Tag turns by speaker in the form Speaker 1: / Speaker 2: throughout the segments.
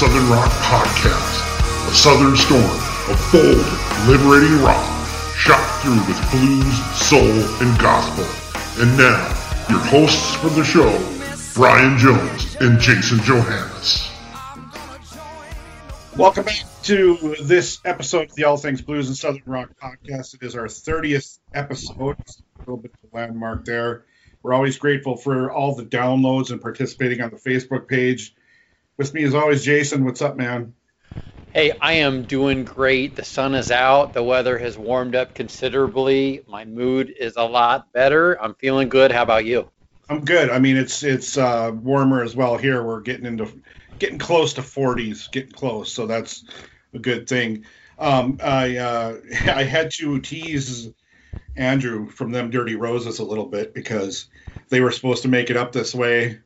Speaker 1: Southern Rock podcast, a southern storm of bold, liberating rock, shot through with blues, soul, and gospel. And now, your hosts for the show, Brian Jones and Jason Johannes.
Speaker 2: Welcome back to this episode of the All Things Blues and Southern Rock podcast. It is our 30th episode. A little bit of a landmark there. We're always grateful for all the downloads and participating on the Facebook page. With me, as always, Jason. What's up, man?
Speaker 3: Hey, I am doing great. The sun is out. The weather has warmed up considerably. My mood is a lot better. I'm feeling good. How about you?
Speaker 2: I'm good. I mean, it's it's uh, warmer as well here. We're getting into getting close to 40s, getting close, so that's a good thing. Um, I uh, I had to tease Andrew from them Dirty Roses a little bit because they were supposed to make it up this way,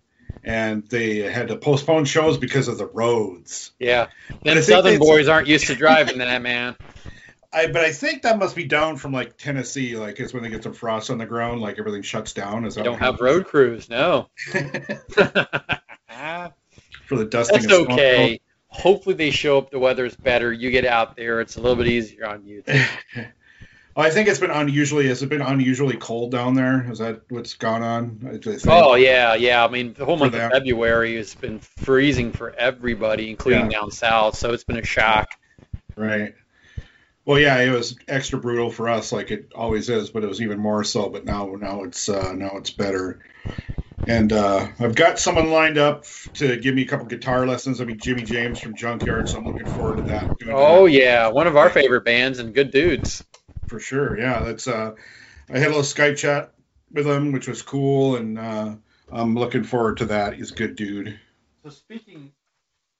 Speaker 2: and they had to postpone shows because of the roads.
Speaker 3: Yeah.
Speaker 2: Think
Speaker 3: Southern boys aren't used to driving that, man.
Speaker 2: I but I think that must be down from like Tennessee, like it's when they get some frost on the ground, like everything shuts down. Is that
Speaker 3: You don't have road crews, no.
Speaker 2: for the dusting?
Speaker 3: That's okay. Hopefully they show up. The weather's better. You get out there. It's a little bit easier on you.
Speaker 2: I think it's been unusually. Has it been unusually cold down there? Is that what's gone on? I just think-
Speaker 3: Oh yeah, yeah. I mean, the whole month of February has been freezing for everybody, including
Speaker 2: Yeah.
Speaker 3: down south. So it's been a shock.
Speaker 2: right. Well, yeah, it was extra brutal for us, like it always is, but it was even more so. But now, now it's uh, now it's better. And uh, I've got someone lined up to give me a couple guitar lessons. I mean, Jimmy James from Junkyard, so I'm looking forward to that.
Speaker 3: Oh
Speaker 2: that.
Speaker 3: yeah, one of our favorite bands and good dudes.
Speaker 2: For sure. Yeah, that's. Uh, I had a little Skype chat with him, which was cool, and uh, I'm looking forward to that. He's a good dude.
Speaker 3: So speaking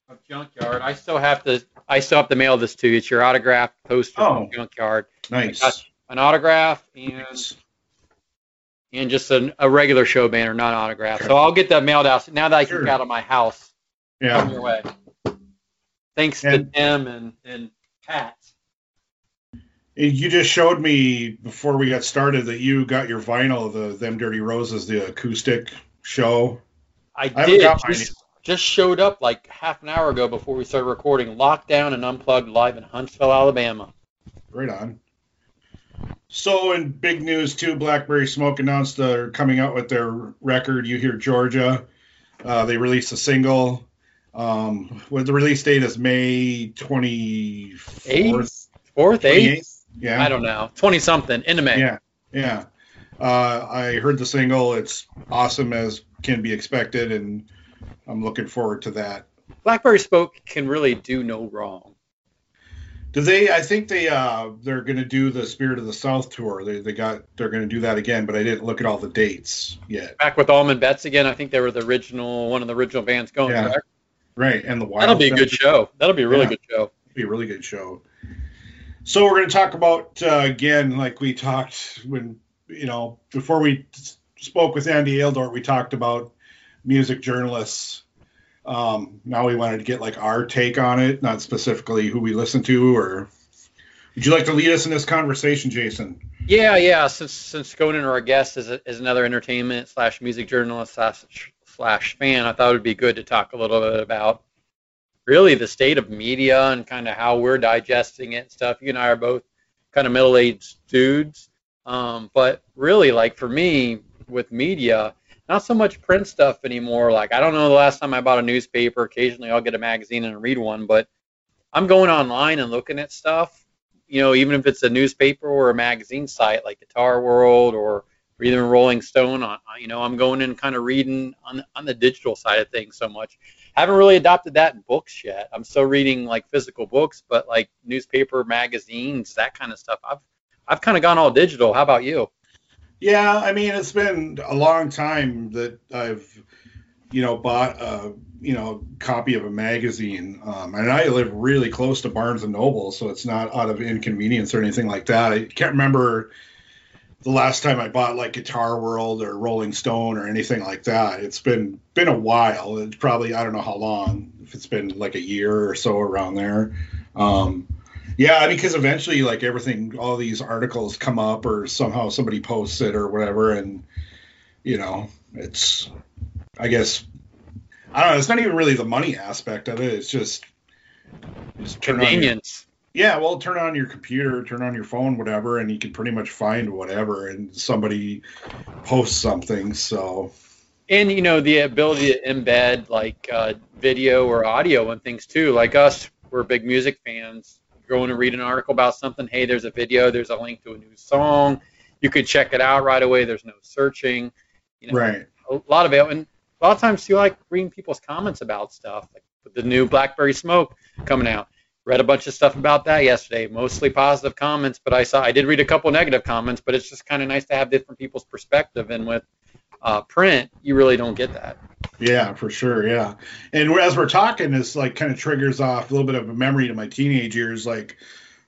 Speaker 3: of Junkyard, I still have to I still have to mail this to you. It's your autographed poster
Speaker 2: Oh.
Speaker 3: from Junkyard.
Speaker 2: Nice.
Speaker 3: An autograph and and just an, a regular show banner, not autographed. So I'll get that mailed out now that I can
Speaker 2: Sure.
Speaker 3: get out of my house.
Speaker 2: Yeah.
Speaker 3: your way. Thanks
Speaker 2: And-
Speaker 3: to Tim and and Pat.
Speaker 2: You just showed me before we got started that you got your vinyl, the Them Dirty Roses, the acoustic show.
Speaker 3: I
Speaker 2: haven't
Speaker 3: did just, just showed up like half an hour ago before we started recording. Lockdown and unplugged live in Huntsville, Alabama.
Speaker 2: Right on. So, in big news too, Blackberry Smoke announced they're coming out with their record. You hear Georgia. Uh, they released a single. Um, what the release date is May twenty fourth,
Speaker 3: Fourth, eighth,
Speaker 2: Yeah,
Speaker 3: I don't know, twenty something into May.
Speaker 2: Yeah, yeah. Uh, I heard the single. It's awesome as can be expected, and I'm looking forward to that.
Speaker 3: Blackberry Smoke can really do no wrong.
Speaker 2: Do they? I think they uh, they're going to do the Spirit of the South tour. They, they got they're going to do that again, but I didn't look at all the dates yet.
Speaker 3: Back with Allman Betts again. I think they were the original, one of the original bands going.
Speaker 2: Yeah.
Speaker 3: correct?
Speaker 2: Right, and the Wild
Speaker 3: That'll be a good show. That'll be a really
Speaker 2: Yeah.
Speaker 3: good show.
Speaker 2: Be a really good show. So we're going to talk about uh, again, like we talked when you know before we spoke with Andy Aledort, we talked about music journalists. Um, now we wanted to get like our take on it, not specifically who we listen to. Or would you like to lead us in this conversation, Jason?
Speaker 3: Yeah, yeah. Since since going into our guest is, is another entertainment slash music journalist slash slash fan, I thought it would be good to talk a little bit about really the state of media and kind of how we're digesting it and stuff. You and I are both kind of middle aged dudes, um, but really, like for me with media, not so much print stuff anymore. Like I don't know the last time I bought a newspaper. Occasionally, I'll get a magazine and read one, but I'm going online and looking at stuff you know, even if it's a newspaper or a magazine site like Guitar World or or even Rolling Stone. On you know, I'm going and kind of reading on on the digital side of things so much. Haven't really adopted that in books yet. I'm still reading like physical books, but like newspaper, magazines, that kind of stuff. I've I've kind of gone all digital. How about you?
Speaker 2: Yeah, I mean, it's been a long time that I've, you know, bought a, you know, copy of a magazine. Um, and I live really close to Barnes and Noble, so it's not out of inconvenience or anything like that. I can't remember the last time I bought like Guitar World or Rolling Stone or anything like that. It's been been a while. It's probably I don't know how long. If it's been like a year or so around there. Um, yeah, because eventually, like everything, all these articles come up, or somehow somebody posts it, or whatever, and you know, it's, I guess, I don't know. It's not even really the money aspect of it. It's just, just
Speaker 3: Convenience.
Speaker 2: Yeah, well, turn on your computer, turn on your phone, whatever, and you can pretty much find whatever, and somebody posts something. So.
Speaker 3: And you know the ability to embed like uh, video or audio and things too. Like us we're big music fans. Go in and read an article about something hey there's a video there's a link to a new song. You could check it out right away. There's no searching. You know
Speaker 2: right,
Speaker 3: a lot of it and a lot of times you like reading people's comments about stuff like the new blackberry smoke coming out read a bunch of stuff about that yesterday mostly positive comments but i saw i did read a couple negative comments but it's just kind of nice to have different people's perspective and with uh, print you really don't get that
Speaker 2: yeah, for sure, yeah. And as we're talking, this like kind of triggers off a little bit of a memory to my teenage years, like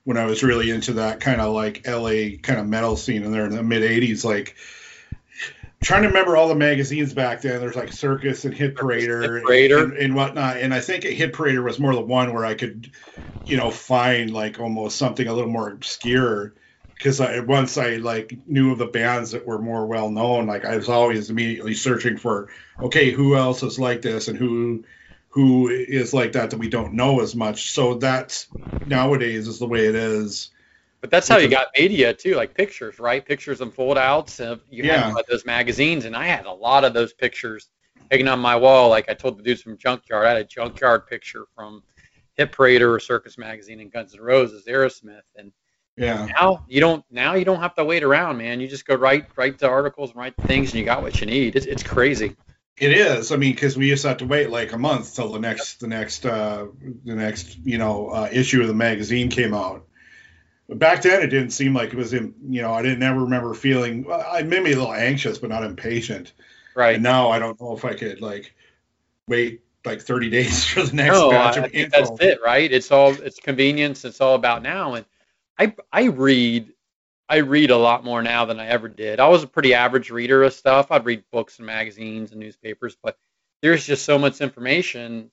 Speaker 2: when I was really into that kind of like LA kind of metal scene in there in the mid '80s, like. Trying to remember all the magazines back then. There's like Circus and Hit Parader,
Speaker 3: Hit Parader.
Speaker 2: And, and whatnot. And I think Hit Parader was more the one where I could, you know, find like almost something a little more obscure. Because I, once I like knew of the bands that were more well known, like I was always immediately searching for, okay, who else is like this and who who is like that that we don't know as much. So that's nowadays is the way it is.
Speaker 3: But that's how you got media too, like pictures, right? Pictures and fold outs. Of, you
Speaker 2: Yeah.
Speaker 3: had those magazines, and I had a lot of those pictures hanging on my wall. Like I told the dudes from Junkyard, I had a Junkyard picture from Hit Parader or Circus Magazine and Guns N' Roses, Aerosmith, and
Speaker 2: Yeah.
Speaker 3: now you don't now you don't have to wait around, man. You just go right right to articles and write the things, and you got what you need. It's, it's crazy.
Speaker 2: It is. I mean, because we used to have to wait like a month till the next, the next, uh, the next, you know, uh, issue of the magazine came out. Back then, it didn't seem like it was in. You know, I didn't ever remember feeling. I made me a little anxious, but not impatient.
Speaker 3: Right.
Speaker 2: And now I don't know if I could like wait like 30 days for the next
Speaker 3: no,
Speaker 2: batch
Speaker 3: I
Speaker 2: of info.
Speaker 3: that's it, right? It's all it's convenience. It's all about now, and I I read I read a lot more now than I ever did. I was a pretty average reader of stuff. I'd read books and magazines and newspapers, but there's just so much information.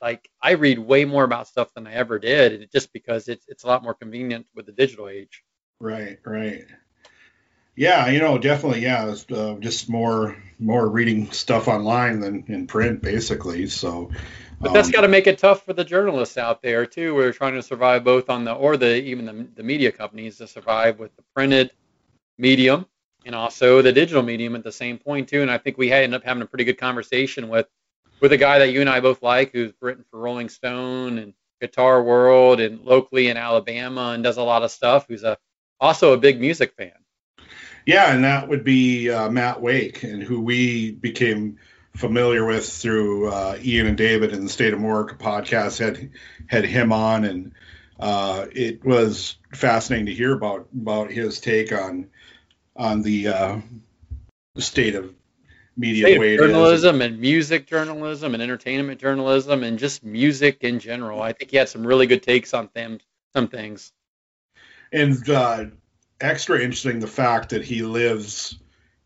Speaker 3: Like I read way more about stuff than I ever did, and just because it's it's a lot more convenient with the digital age.
Speaker 2: Right, right. Yeah, you know, definitely. Yeah, it's, uh, just more more reading stuff online than in print, basically. So,
Speaker 3: But that's
Speaker 2: um,
Speaker 3: got to make it tough for the journalists out there too. We're trying to survive both on the or the even the, the media companies to survive with the printed medium and also the digital medium at the same point too. And I think we had, ended up having a pretty good conversation with with a guy that you and I both like, who's written for Rolling Stone and Guitar World and locally in Alabama and does a lot of stuff. Who's a also a big music fan.
Speaker 2: Yeah, and that would be uh, Matt Wake, and who we became familiar with through uh, Ian and David and the State of America podcast had had him on, and uh, it was fascinating to hear about about his take on on the uh, the state of media way
Speaker 3: of
Speaker 2: it is.
Speaker 3: journalism and music journalism and entertainment journalism and just music in general. I think he had some really good takes on them, some things.
Speaker 2: And uh, extra interesting the fact that he lives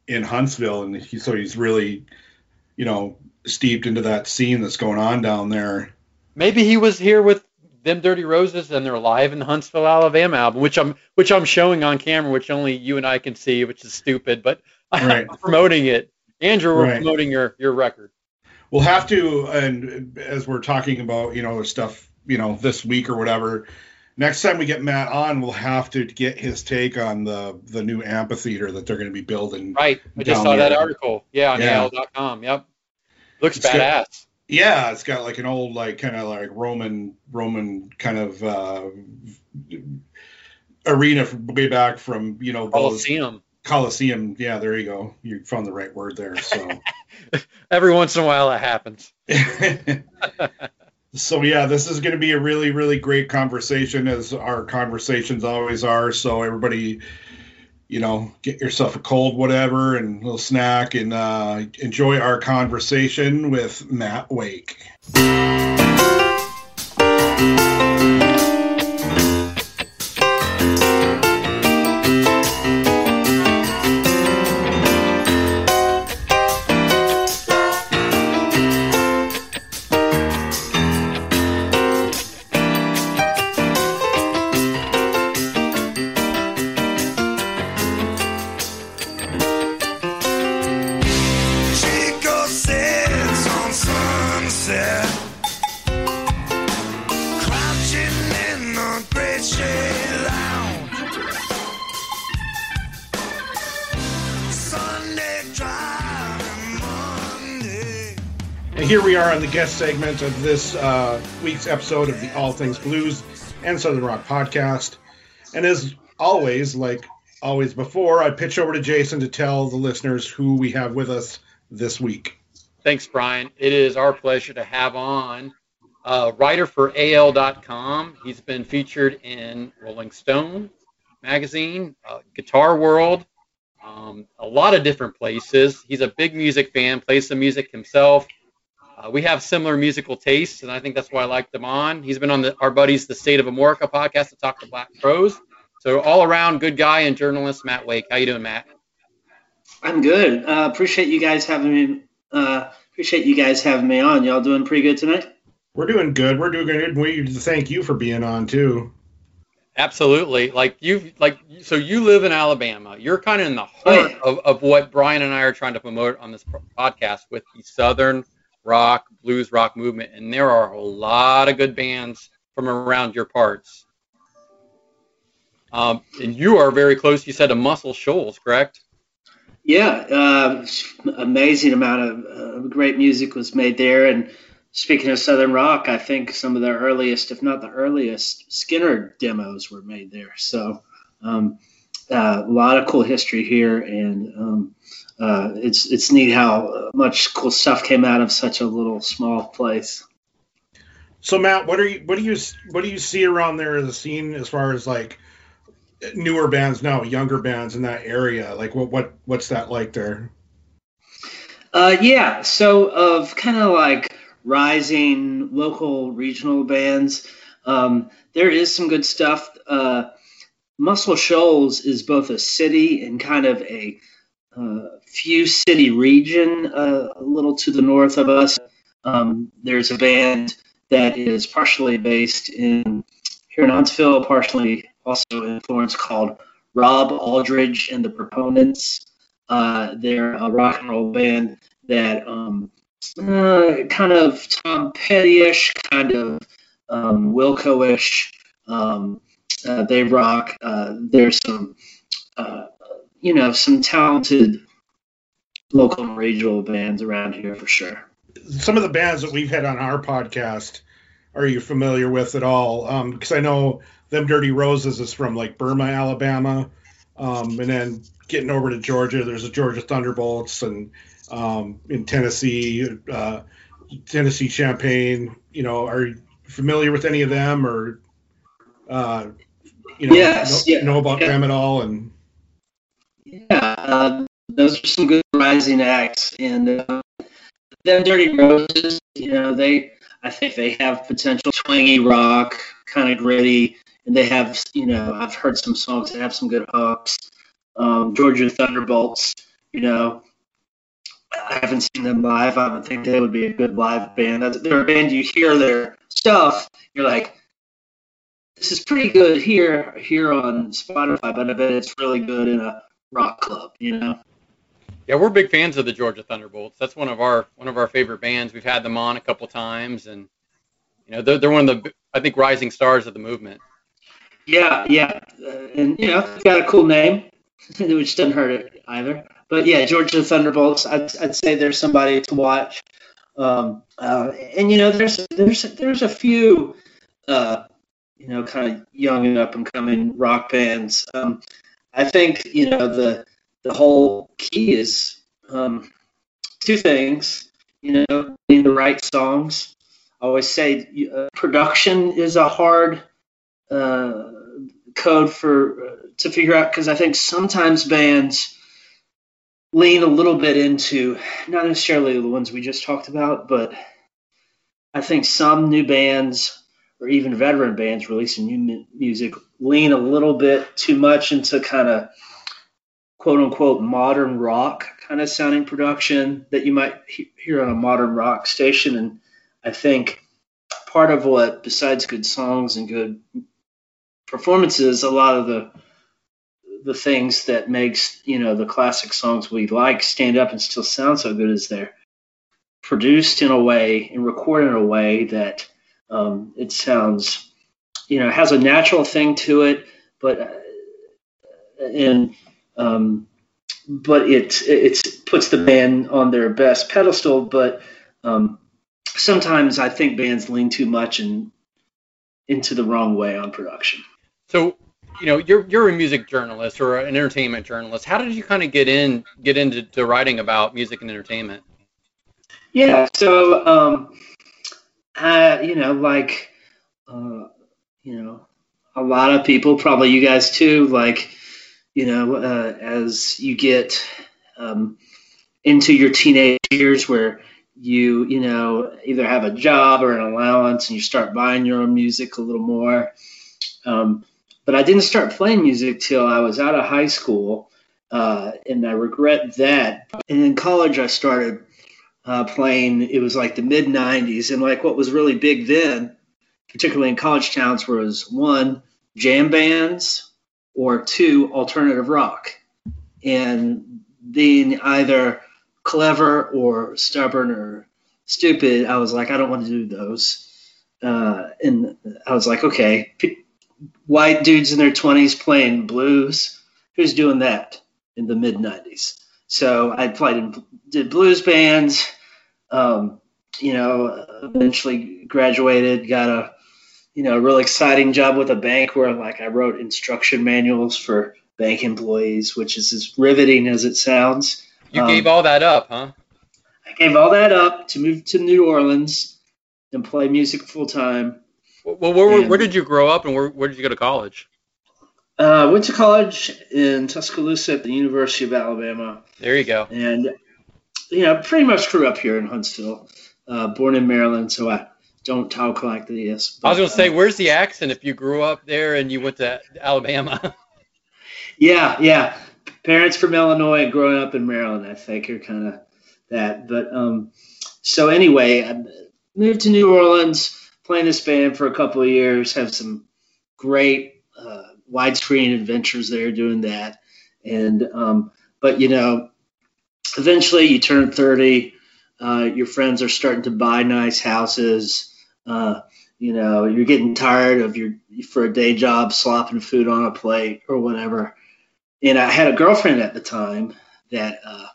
Speaker 2: in Huntsville, and he, so he's really, you know, steeped into that scene that's going on down there.
Speaker 3: Maybe he was here with them Dirty Roses and they're live in the Huntsville, Alabama album, which I'm which I'm showing on camera, which only you and I can see, which is stupid, but
Speaker 2: Right.
Speaker 3: I'm promoting it. Andrew, we're
Speaker 2: Right.
Speaker 3: promoting your your record.
Speaker 2: We'll have to, and as we're talking about, you know, stuff, you know, this week or whatever. Next time we get Matt on, we'll have to get his take on the the new amphitheater that they're going to be building.
Speaker 3: Right. I just saw that article. Yeah, on
Speaker 2: Yeah.
Speaker 3: AL.com. Yep. Looks
Speaker 2: It's
Speaker 3: badass.
Speaker 2: Yeah, it's got like an old, like kind of like Roman Roman kind of uh, arena from way back from you know those
Speaker 3: Coliseum.
Speaker 2: Coliseum. Yeah, there you go. You found the right word there. So.
Speaker 3: Every once in a while, that happens.
Speaker 2: so yeah, this is going to be a really, really great conversation, as our conversations always are. So everybody, you know, get yourself a cold whatever and a little snack, and uh, enjoy our conversation with Matt Wake. Guest segment of this uh, week's episode of the All Things Blues and Southern Rock podcast. And as always, like always before, I pitch over to Jason to tell the listeners who we have with us this week.
Speaker 3: Thanks, Brian. It is our pleasure to have on a writer for AL.com. He's been featured in Rolling Stone magazine, uh, Guitar World, um, a lot of different places. He's a big music fan, plays some music himself. Uh, we have similar musical tastes, and I think that's why I like them on. He's been on the, our buddies, the State of Amorica podcast to talk to Black Crowes. So all around good guy and journalist, Matt Wake. How you doing, Matt?
Speaker 4: I'm good. Uh, appreciate you guys having me. Uh, appreciate you guys having me on. Y'all doing pretty good tonight?
Speaker 2: We're doing good. We're doing good. We thank you for being on too.
Speaker 3: Absolutely. Like you, like so, you live in Alabama. You're kind of in the heart
Speaker 4: Right.
Speaker 3: of, of what Brian and I are trying to promote on this podcast with the Southern rock, blues rock movement, and there are a lot of good bands from around your parts. Um, and you are very close. You said to Muscle Shoals, correct?
Speaker 4: Yeah, uh, amazing amount of uh, great music was made there. And speaking of Southern rock, I think some of the earliest, if not the earliest, Skynyrd demos were made there. So um, a lot of cool history here, and um, uh, it's it's neat how much cool stuff came out of such a little small place.
Speaker 2: So Matt, what are you what do you what do you see around there as a scene as far as like newer bands now, younger bands in that area? Like what what what's that like there?
Speaker 4: Uh, yeah, so of kind of like rising local regional bands, um, there is some good stuff. Uh, Muscle Shoals is both a city and kind of a uh, few city region, uh, a little to the north of us. Um, there's a band that is partially based in here in Huntsville, partially also in Florence, called Rob Aldridge and the Proponents. Uh, they're a rock and roll band that um, uh, kind of Tom Petty-ish, kind of um, Wilco-ish. Um, uh, they rock. Uh, there's some, uh, you know, some talented local and regional bands around here for sure.
Speaker 2: Some of the bands that we've had on our podcast, are you familiar with at all? Because I know them Dirty Roses is from like Burma, Alabama, um, and then getting over to Georgia, there's the Georgia Thunderbolts, and um, in Tennessee, uh, Tennessee Champagne. You know, are you familiar with any of them, or uh, you know,
Speaker 4: Yes,
Speaker 2: know,
Speaker 4: yeah,
Speaker 2: know about
Speaker 4: yeah.
Speaker 2: them at all? And
Speaker 4: Yeah, uh, those are some good rising acts, and uh, them Dirty Roses, you know, they I think they have potential twangy rock, kind of gritty, and they have, you know, I've heard some songs that have some good hooks. Um, Georgia Thunderbolts, you know, I haven't seen them live. I don't think they would be a good live band. They're a band you hear their stuff, you're like, this is pretty good here here on Spotify, but I bet it's really good in a rock club, you know.
Speaker 3: Yeah, we're big fans of the Georgia Thunderbolts. That's one of our one of our favorite bands. We've had them on a couple times, and you know they're they're one of the I think rising stars of the movement.
Speaker 4: Yeah, yeah, uh, and you know, got a cool name, which doesn't hurt it either. But yeah, Georgia Thunderbolts, I'd, I'd say there's somebody to watch. Um, uh, and you know, there's there's there's a few, uh, you know, kind of young and up and coming rock bands. Um, I think you know the the whole key is um, two things. You know, being the right songs. I always say uh, production is a hard uh, code for uh, to figure out because I think sometimes bands lean a little bit into not necessarily the ones we just talked about, but I think some new bands or even veteran bands releasing new music lean a little bit too much into kind of quote unquote modern rock kind of sounding production that you might he- hear on a modern rock station. And I think part of what, besides good songs and good performances, a lot of the the things that makes you know the classic songs we like stand up and still sound so good is they're produced in a way and recorded in a way that um, it sounds you know has a natural thing to it but uh, and um, but it it puts the band on their best pedestal but um, sometimes i think bands lean too much and into the wrong way on production
Speaker 3: So, you know, you're you're a music journalist or an entertainment journalist. How did you kind of get in get into to writing about music and entertainment?
Speaker 4: Yeah, so um, uh, you know, like uh, you know, a lot of people, probably you guys too, like you know, uh, as you get um, into your teenage years, where you you know either have a job or an allowance, and you start buying your own music a little more. Um, but I didn't start playing music till I was out of high school, uh, and I regret that. And in college, I started uh, playing. It was like the mid '90s, and like what was really big then, particularly in college towns, was one jam bands or two alternative rock, and being either clever or stubborn or stupid, I was like, I don't want to do those. Uh, and I was like, okay, p- white dudes in their 20s playing blues, who's doing that in the mid 90s? So I played in did blues bands. Um, you know, eventually graduated, got a you know real exciting job with a bank where like I wrote instruction manuals for bank employees, which is as riveting as it sounds.
Speaker 3: You
Speaker 4: Um,
Speaker 3: gave all that up, huh?
Speaker 4: I gave all that up to move to New Orleans and play music full time.
Speaker 3: Well, where, where, where did you grow up and where, where did you go to college?
Speaker 4: Uh, went to college in Tuscaloosa at the University of Alabama,
Speaker 3: There you go.
Speaker 4: and you know, pretty much grew up here in Huntsville. Uh, born in Maryland, so I don't talk like this.
Speaker 3: I was going to say,
Speaker 4: uh,
Speaker 3: where's the accent if you grew up there and you went to Alabama?
Speaker 4: yeah, yeah. Parents from Illinois, growing up in Maryland, I think are kind of that. But um, so anyway, I moved to New Orleans, playing this band for a couple of years, have some great uh, widescreen adventures there doing that. And um, but you know, eventually you turn 30, uh, your friends are starting to buy nice houses. Uh, you know, you're getting tired of your for a day job slopping food on a plate or whatever. And I had a girlfriend at the time that uh,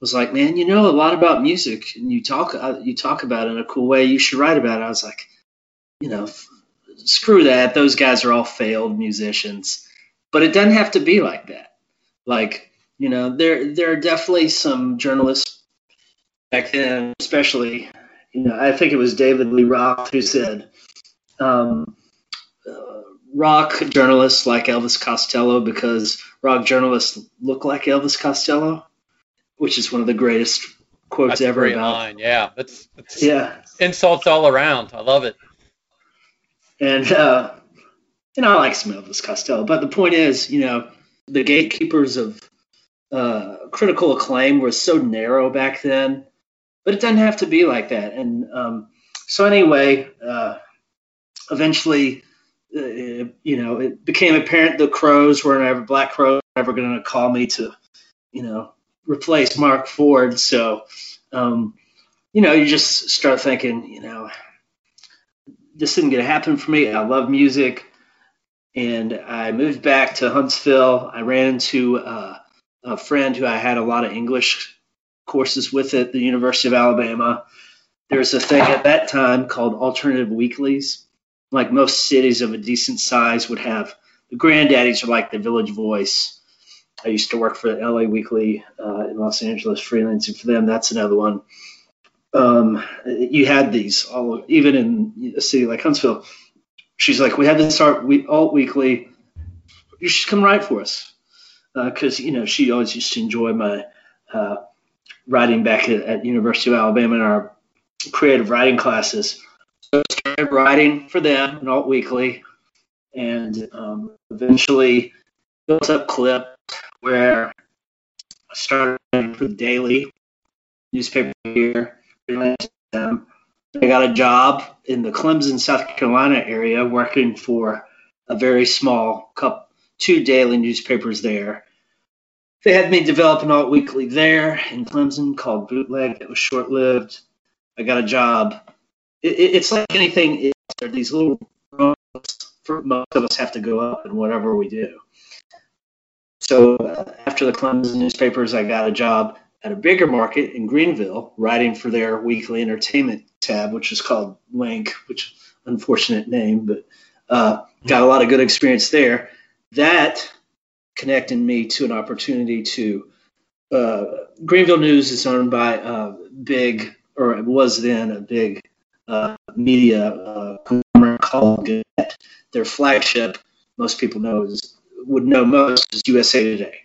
Speaker 4: was like, "Man, you know a lot about music, and you talk uh, you talk about it in a cool way. You should write about it." I was like, "You know, screw that. Those guys are all failed musicians." But it doesn't have to be like that. Like, you know, there there are definitely some journalists back then, especially, you know, I think it was David Lee Roth who said, um, uh, rock journalists like Elvis Costello because rock journalists look like Elvis Costello, which is one of the greatest quotes
Speaker 3: That's
Speaker 4: ever about.
Speaker 3: line. Yeah, that's, that's
Speaker 4: Yeah,
Speaker 3: insults all around. I love it.
Speaker 4: And uh, and I like some Elvis Costello, but the point is, you know, the gatekeepers of uh, critical acclaim were so narrow back then, but it doesn't have to be like that. And um, so anyway, uh, eventually, uh, you know, it became apparent the Crowes were never Black Crowes were never going to call me to, you know, replace Marc Ford. So, um, you know, you just start thinking, you know, this isn't going to happen for me. I love music. And I moved back to Huntsville. I ran into uh, a friend who I had a lot of English courses with at the University of Alabama. There's a thing at that time called alternative weeklies. Like most cities of a decent size would have the granddaddies are like the Village Voice, I used to work for the LA Weekly uh, in Los Angeles, freelancing for them. That's another one. Um, you had these all, even in a city like Huntsville. She's like, we had this art we, alt weekly. You should come write for us because you know she always used to enjoy my uh, writing back at, at University of Alabama in our creative writing classes. So I started writing for them an alt weekly, and um, eventually built up clip where I started for the Daily newspaper here. Them. I got a job in the Clemson, South Carolina area, working for a very small couple, two daily newspapers there. They had me develop an alt weekly there in Clemson called Bootleg. It was short lived. I got a job. It, it, it's like anything. These little for most of us have to go up in whatever we do. So uh, after the Clemson newspapers, I got a job at a bigger market in Greenville, writing for their weekly entertainment tab, which is called Link, which unfortunate name, but uh, got a lot of good experience there. That connected me to an opportunity to uh, Greenville News is owned by a big, or it was then a big uh, media uh, conglomerate called Gannett. Their flagship, most people know is would know most is USA Today.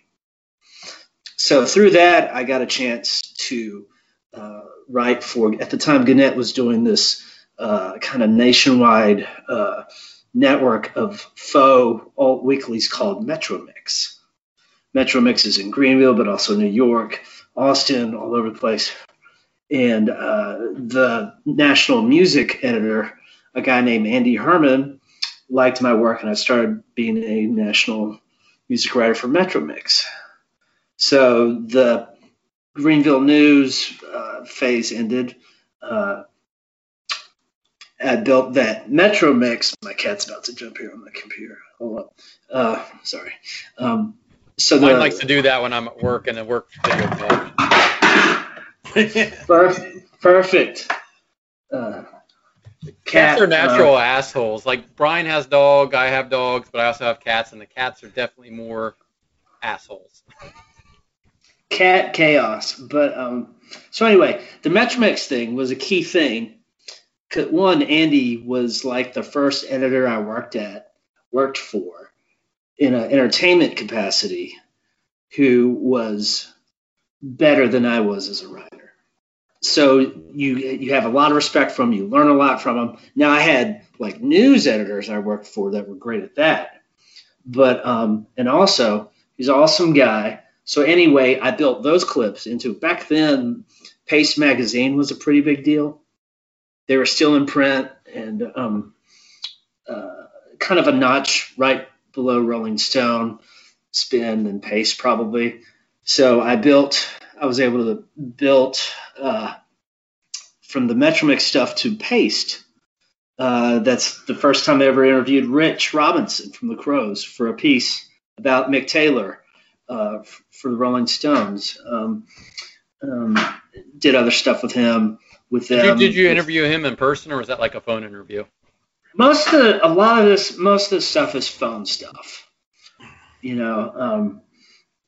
Speaker 4: So through that, I got a chance to uh, write for. At the time, Gannett was doing this uh, kind of nationwide uh, network of faux alt weeklies called Metro Mix. Metro Mix is in Greenville, but also New York, Austin, all over the place. And uh, the national music editor, a guy named Andy Hermann, liked my work, and I started being a national music writer for Metro Mix. So the Greenville News uh, phase ended. Uh, I built that Metro Mix. My cat's about to jump here on my computer. Hold up. Uh, sorry. Um, so the,
Speaker 3: Mine likes to do that when I'm at work and the work video call.
Speaker 4: Perfect. Perfect. Uh,
Speaker 3: Cats are
Speaker 4: uh,
Speaker 3: natural assholes. Like Brian has dog, I have dogs, but I also have cats, and the cats are definitely more assholes.
Speaker 4: cat chaos. But um, so anyway, the Metromix thing was a key thing. One, Andy was like the first editor I worked at, worked for, in an entertainment capacity, who was better than I was as a writer. So you you have a lot of respect from him. You learn a lot from him. Now I had like news editors I worked for that were great at that, but um, and also he's an awesome guy. So anyway, I built those clips into back then. Paste magazine was a pretty big deal. They were still in print and um, uh, kind of a notch right below Rolling Stone, Spin, and Paste probably. So I built. I was able to build uh, from the Metromix stuff to Paste. Uh, that's the first time I ever interviewed Rich Robinson from the Crowes for a piece about Mick Taylor uh, for the Rolling Stones. Um, um, did other stuff with him. With
Speaker 3: Did you,
Speaker 4: them.
Speaker 3: did you interview him in person, or was that like a phone interview?
Speaker 4: most of the, a lot of this most of this stuff is phone stuff you know um,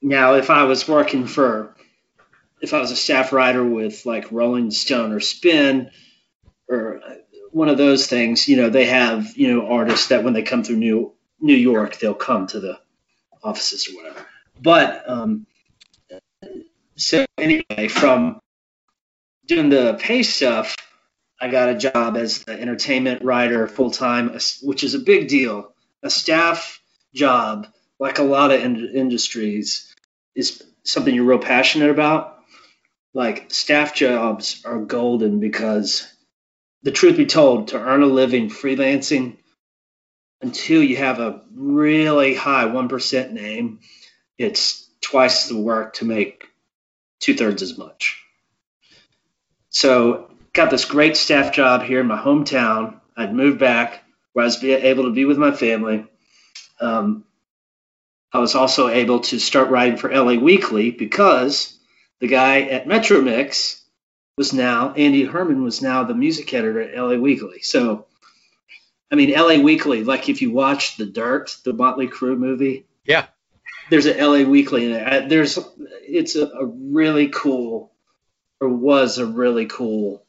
Speaker 4: now if i was working for if i was a staff writer with like rolling stone or spin or one of those things you know they have you know artists that when they come through new new york they'll come to the offices or whatever but um, so anyway from doing the pay stuff I got a job as the entertainment writer full time, which is a big deal. A staff job, like a lot of in- industries, is something you're real passionate about. Like staff jobs are golden because the truth be told, to earn a living freelancing until you have a really high 1% name, it's twice the work to make two thirds as much. So got this great staff job here in my hometown. I'd moved back where I was able to be with my family. Um, I was also able to start writing for LA Weekly because the guy at Metromix was now Andy Hermann was now the music editor at LA Weekly. So, I mean, LA Weekly, like if you watch The Dirt, the Motley Crue movie,
Speaker 3: Yeah.
Speaker 4: There's an LA Weekly in there. There's it's a, a really cool, or was a really cool,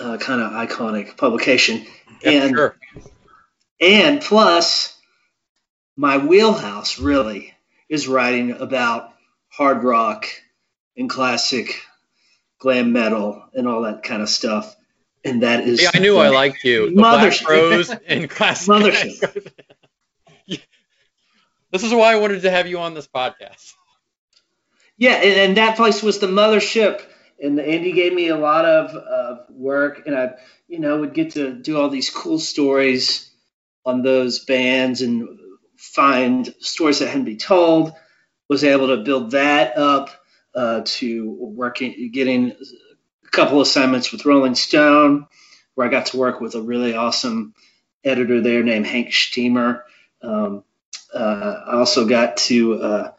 Speaker 4: uh, kind of iconic publication.
Speaker 3: Yeah,
Speaker 4: and
Speaker 3: sure.
Speaker 4: and plus, my wheelhouse really is writing about hard rock and classic glam metal and all that kind of stuff. And that is
Speaker 3: Yeah, I knew I liked you. The Black
Speaker 4: Mothership.
Speaker 3: Rose and classic.
Speaker 4: Mothership.
Speaker 3: this is why I wanted to have you on this podcast.
Speaker 4: Yeah, and, and that place was the mothership. And Andy gave me a lot of work, and I, you know, would get to do all these cool stories on those bands and find stories that hadn't been told. Was able to build that up uh, to working, getting a couple assignments with Rolling Stone, where I got to work with a really awesome editor there named Hank Shteamer. Um, uh, I also got to uh,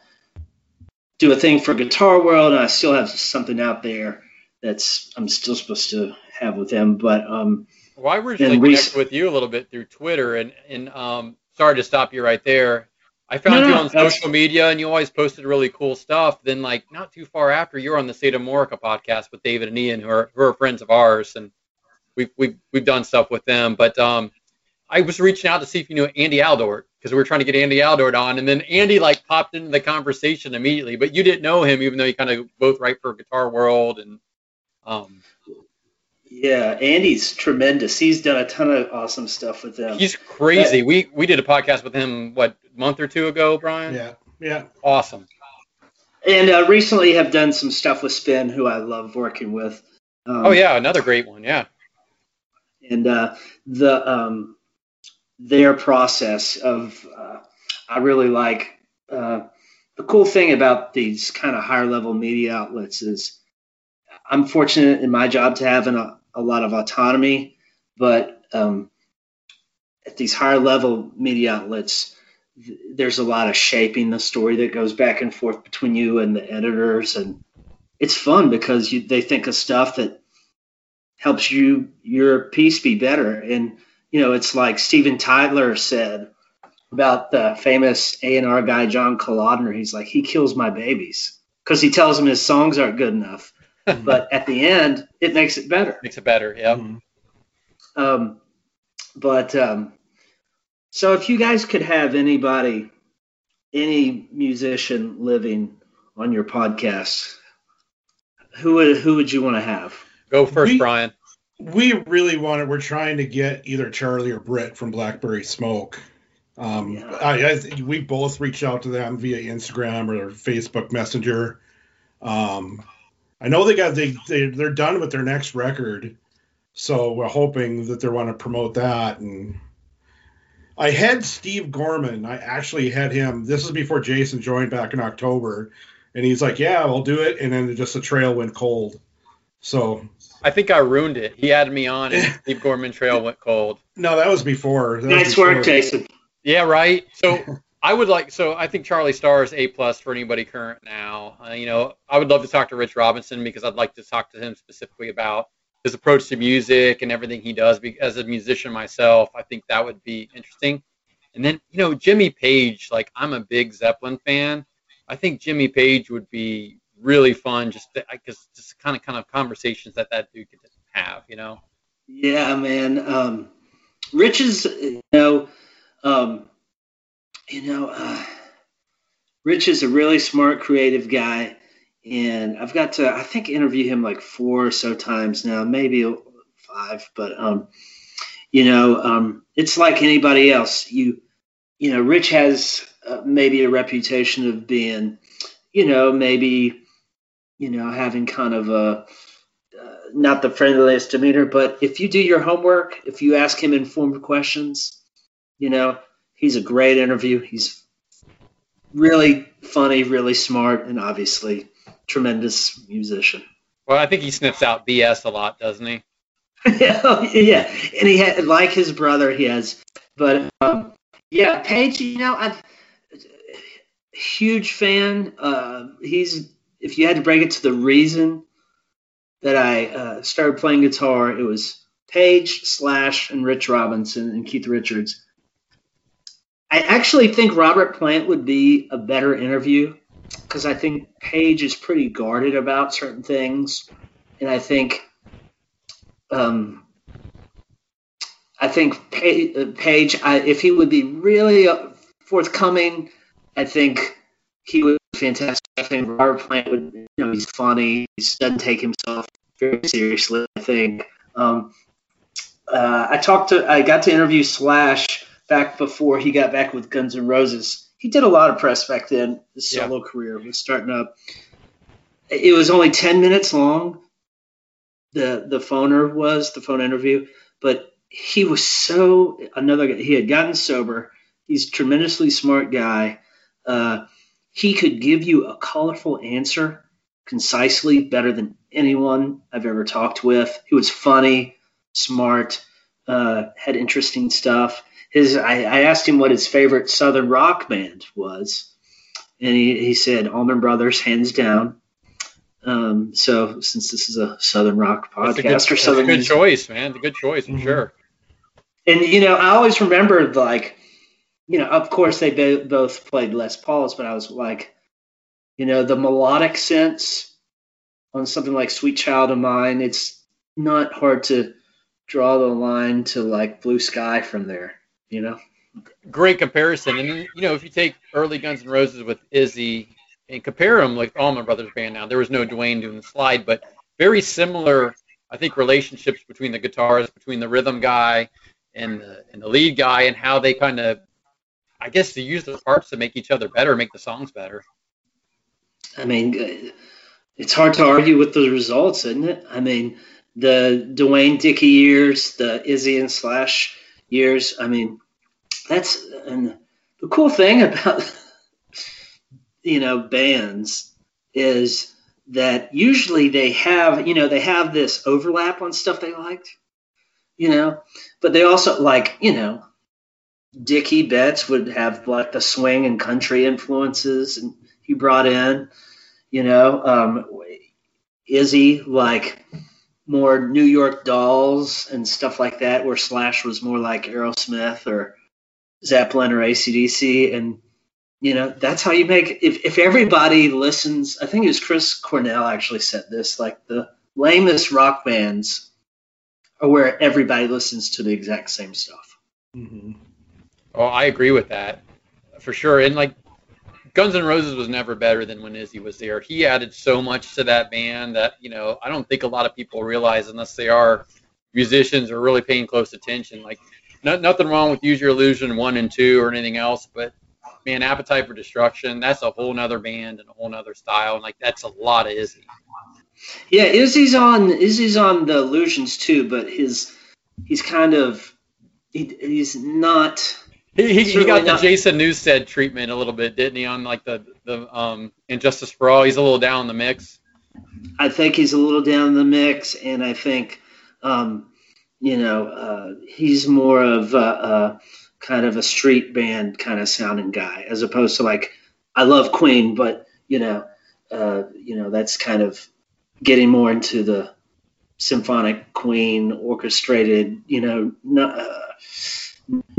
Speaker 4: do a thing for Guitar World, and I still have something out there that's I'm still supposed to have with them. But um,
Speaker 3: Well, I originally connected with you a little bit through Twitter, and and um, sorry to stop you right there. I found
Speaker 4: No,
Speaker 3: you on social media, and you always posted really cool stuff. Then, like not too far after, you were on the State of Morica podcast with David and Ian, who are who are friends of ours, and we've we've we've done stuff with them. But um, I was reaching out to see if you knew Andy Aledort because we were trying to get Andy Aledort on, and then Andy like popped into the conversation immediately. But you didn't know him, even though you kind of both write for Guitar World, and um,
Speaker 4: yeah, Andy's tremendous. He's done a ton of awesome stuff with them.
Speaker 3: He's crazy. We we did a podcast with him what a month or two ago, Brian.
Speaker 2: Yeah, yeah.
Speaker 3: Awesome.
Speaker 4: and uh, recently have done some stuff with Spin, who I love working with. Um,
Speaker 3: Oh yeah, another great one. Yeah.
Speaker 4: and uh, the um, their process of uh, I really like uh, the cool thing about these kind of higher level media outlets is I'm fortunate in my job to have an, a, a lot of autonomy, but um, at these higher level media outlets, th- there's a lot of shaping the story that goes back and forth between you and the editors, and it's fun because you, they think of stuff that helps you your piece be better. And you know, it's like Steven Tyler said about the famous A and R guy John Kalodner. He's like, he kills my babies because he tells them his songs aren't good enough, but at the end, it makes it better.
Speaker 3: Makes it better. Yeah.
Speaker 2: Mhm.
Speaker 4: Um, but um, so if you guys could have anybody, any musician living on your podcast, who would who would you want to have?
Speaker 3: Go first,
Speaker 2: We-
Speaker 3: Brian.
Speaker 2: We really wanted. We're trying to get either Charlie or Britt from Blackberry Smoke. Um,
Speaker 4: Yeah.
Speaker 2: I, I, we both reached out to them via Instagram or Facebook Messenger. Um, I know they got they, they they're done with their next record, so we're hoping that they want to promote that. And I had Steve Gorman. I actually had him. This is before Jason joined back in October, and he's like, "Yeah, I'll do it." And then just the trail went cold. So
Speaker 3: I think I ruined it. He added me on, and Steve Gorman Trail went cold.
Speaker 2: no, that was before. That was
Speaker 4: Nice
Speaker 2: before.
Speaker 4: work, Jason.
Speaker 3: Yeah, right. So I would like. So I think Charlie Starr is a plus for anybody current now. Uh, you know, I would love to talk to Rich Robinson because I'd like to talk to him specifically about his approach to music and everything he does. Be- As a musician myself, I think that would be interesting. And then you know, Jimmy Page. Like I'm a big Zeppelin fan. I think Jimmy Page would be really fun just because just kind of kind of conversations that that dude could have. You know.
Speaker 4: Yeah, man. Um, Rich is, you know, um, you know, uh, Rich is a really smart, creative guy, and I've got to, I think, interview him like four or so times now, maybe five. But um, you know, um, it's like anybody else. You, you know, Rich has uh, maybe a reputation of being, you know, maybe, you know, having kind of a uh, not the friendliest demeanor, but if you do your homework, if you ask him informed questions, you know, he's a great interview. He's really funny, really smart, and obviously tremendous musician.
Speaker 3: Well, I think he sniffs out BS a lot, doesn't he?
Speaker 4: yeah, yeah, and he had like his brother, he has, but um, yeah, Page, you know, I'm huge fan. Uh, he's if you had to break it to the reason that I uh, started playing guitar, it was Page, Slash, and Rich Robinson and Keith Richards. I actually think Robert Plant would be a better interview because I think Page is pretty guarded about certain things, and I think, um, I think Page, uh, I, if he would be really forthcoming, I think he would fantastic. I think Robert Plant would, you know, he's funny. He doesn't take himself very seriously. I think. Um, uh, I talked to, I got to interview Slash back before he got back with Guns N' Roses. He did a lot of press back then. His
Speaker 3: Yeah.
Speaker 4: solo career was starting up. It was only ten minutes long. The the phoner was the phone interview, but he was so another. guy- He had gotten sober. He's a tremendously smart guy. Uh, he could give you a colorful answer concisely better than anyone I've ever talked with. He was funny, smart, uh, had interesting stuff. His I, I asked him what his favorite Southern rock band was, and he, he said Allman Brothers, hands down. Um, so since this is a Southern rock
Speaker 3: a good,
Speaker 4: podcast or
Speaker 3: that's a
Speaker 4: Southern
Speaker 3: good choice, man. A good choice for
Speaker 2: Mhm.
Speaker 3: sure.
Speaker 4: and you know, I always remembered like, you know, of course they bo- both played Les Pauls, but I was like, you know, the melodic sense on something like Sweet Child of Mine, it's not hard to draw the line to like Blue Sky from there, you know.
Speaker 3: Great comparison. And you know, if you take early Guns N' Roses with Izzy and compare them like Allman Brothers band now, there was no Duane doing the slide, but very similar, I think, relationships between the guitars, between the rhythm guy and the, and the lead guy, and how they kind of, I guess, to use the parts to make each other better, make the songs better.
Speaker 4: I mean, it's hard to argue with the results, isn't it? I mean, the Duane Dickey years, the Izzy and Slash years. I mean, that's and the cool thing about you know bands is that usually they have you know they have this overlap on stuff they liked, you know, but they also like you know. Dickey Betts would have like the swing and country influences, and he brought in, you know, um, Izzy like more New York Dolls and stuff like that, where Slash was more like Aerosmith or Zeppelin or ACDC, and you know that's how you make. If if everybody listens, I think it was Chris Cornell actually said this, like the lamest rock bands are where everybody listens to the exact same stuff.
Speaker 2: Mhm.
Speaker 3: Oh, I agree with that for sure. And like Guns N' Roses was never better than when Izzy was there. He added so much to that band that you know I don't think a lot of people realize unless they are musicians or really paying close attention. Like no, nothing wrong with Use Your Illusion one and two or anything else, but man, Appetite for Destruction that's a whole nother band and a whole nother style, and like that's a lot of Izzy.
Speaker 4: Yeah, Izzy's on Izzy's on the Illusions too, but his he's kind of he, he's not.
Speaker 3: He, he, he got the
Speaker 4: not.
Speaker 3: Jason Newsted treatment a little bit, didn't he? On like the the um And Justice for All, he's a little down in the mix.
Speaker 4: I think he's a little down in the mix, and I think, um, you know, uh, he's more of a, a kind of a street band kind of sounding guy, as opposed to like, I love Queen, but you know, uh, you know, that's kind of getting more into the symphonic Queen orchestrated, you know, no, uh,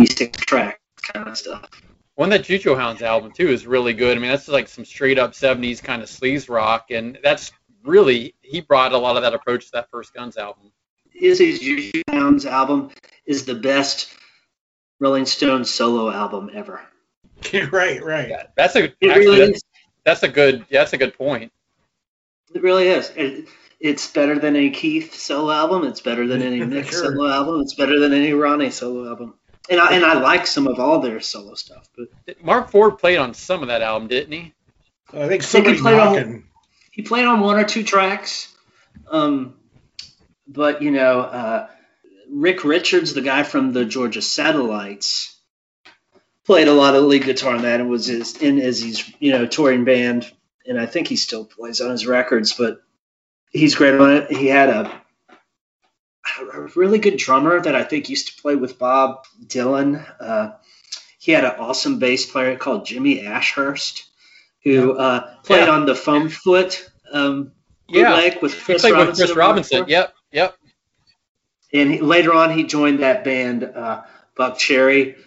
Speaker 4: six track kind of stuff.
Speaker 3: One that Juju Hounds album too is really good. I mean, that's like some straight up '70s kind of sleaze rock, and that's really he brought a lot of that approach to that first Guns album.
Speaker 4: Izzy's Juju Hounds album is the best Rolling Stones solo album ever.
Speaker 2: right, right.
Speaker 3: Yeah, that's a actually,
Speaker 4: really
Speaker 3: that's, that's a good yeah, that's a good point.
Speaker 4: It really is. It, it's better than any Keith solo album. It's better than any Mick
Speaker 2: Sure.
Speaker 4: solo album. It's better than any Ronnie solo album. And I, and I like some of all their solo stuff. But
Speaker 3: Marc Ford played on some of that album, didn't he?
Speaker 2: I think somebody
Speaker 4: played on- he played on one or two tracks. Um, but you know, uh, Rick Richards, the guy from the Georgia Satellites, played a lot of lead guitar on that and was his, in Izzy's you know touring band. And I think he still plays on his records, but he's great on it. He had a a really good drummer that I think used to play with Bob Dylan. Uh, he had an awesome bass player called Jimmy Ashhurst, who uh, played
Speaker 3: Yeah.
Speaker 4: on the Foam Foot um,
Speaker 3: Yeah,
Speaker 4: with
Speaker 3: he
Speaker 4: Chris
Speaker 3: played
Speaker 4: Robinson.
Speaker 3: with Chris Robinson. Yep, yep.
Speaker 4: And he, later on, he joined that band, uh, Buckcherry,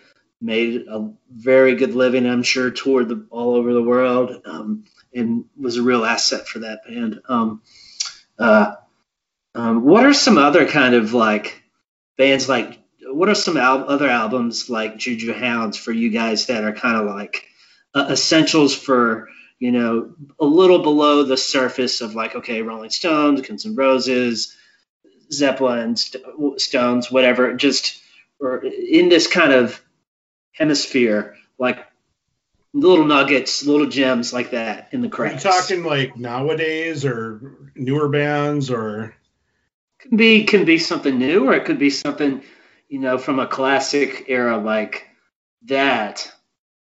Speaker 4: made a very good living, I'm sure, toured the, all over the world, um, and was a real asset for that band. Um, uh, um, what are some other kind of like bands like? What are some al- other albums like Juju Hounds for you guys that are kind of like uh, essentials for you know a little below the surface of like okay, Rolling Stones, Guns N' Roses, Zeppelin, St- Stones, whatever, just or in this kind of hemisphere, like little nuggets, little gems like that in the
Speaker 2: Are you
Speaker 4: cracks.
Speaker 2: talking like nowadays or newer bands or
Speaker 4: can be can be something new, or it could be something you know from a classic era like that.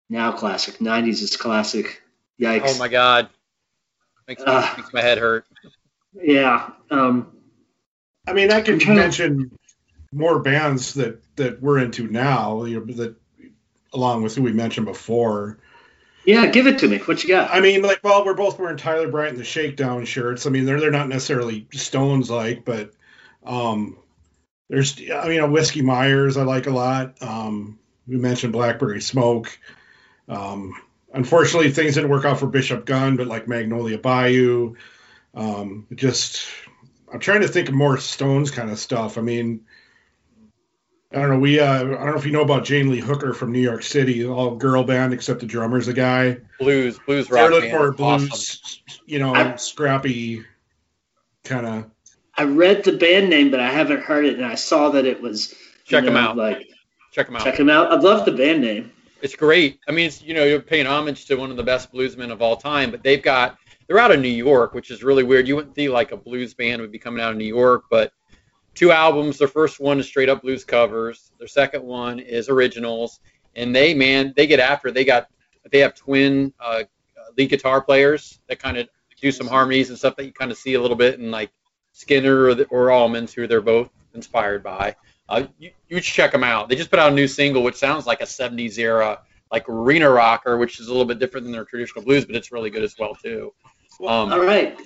Speaker 4: Now classic, '90s is classic. Yikes!
Speaker 3: Oh my God. Makes,
Speaker 4: Ah.
Speaker 3: makes my head hurt.
Speaker 4: Yeah. Um,
Speaker 2: I mean, I
Speaker 4: I'm
Speaker 2: could
Speaker 4: trying to-
Speaker 2: mention more bands that that we're into now. You know, that along with who we mentioned before.
Speaker 4: yeah. Give it to me. What you got?
Speaker 2: I mean, like, well, we're both wearing Tyler Bryant and the Shakedown shirts. I mean, they're they're not necessarily Stones like, but um, there's I mean, a Whiskey Myers I like a lot. Um, we mentioned Blackberry Smoke. Um, unfortunately, things didn't work out for Bishop Gunn, but like Magnolia Bayou, um, just I'm trying to think of more Stones kind of stuff. I mean. I don't know. We uh, I don't know if you know about Jane Lee Hooker from New York City, all girl band except the drummer's a guy.
Speaker 3: Blues, blues
Speaker 2: They're
Speaker 3: rock
Speaker 2: looking
Speaker 3: band.
Speaker 2: for blues,
Speaker 3: Awesome.
Speaker 2: you know, scrappy kind of.
Speaker 4: I read the band name, but I haven't heard it, and I saw that it was. check
Speaker 3: Check 'em
Speaker 4: know,
Speaker 3: out.
Speaker 4: Like
Speaker 3: Check them out.
Speaker 4: check them out. I love the band name.
Speaker 3: It's great. I mean, it's, you know, you're paying homage to one of the best bluesmen of all time, but they've got they're out of New York, which is really weird. You wouldn't think like a blues band would be coming out of New York, but two albums. Their first one is straight up blues covers. Their second one is originals, and they man, they get after. it. They got they have twin uh, lead guitar players that kind of do some harmonies and stuff that you kind of see a little bit in like Skynyrd or, the, or Allmans, who they're both inspired by. Uh, you, you should check them out. They just put out a new single, which sounds like a 70s era, like arena rocker, which is a little bit different than their traditional blues, but it's really good as well too. Um,
Speaker 4: All right.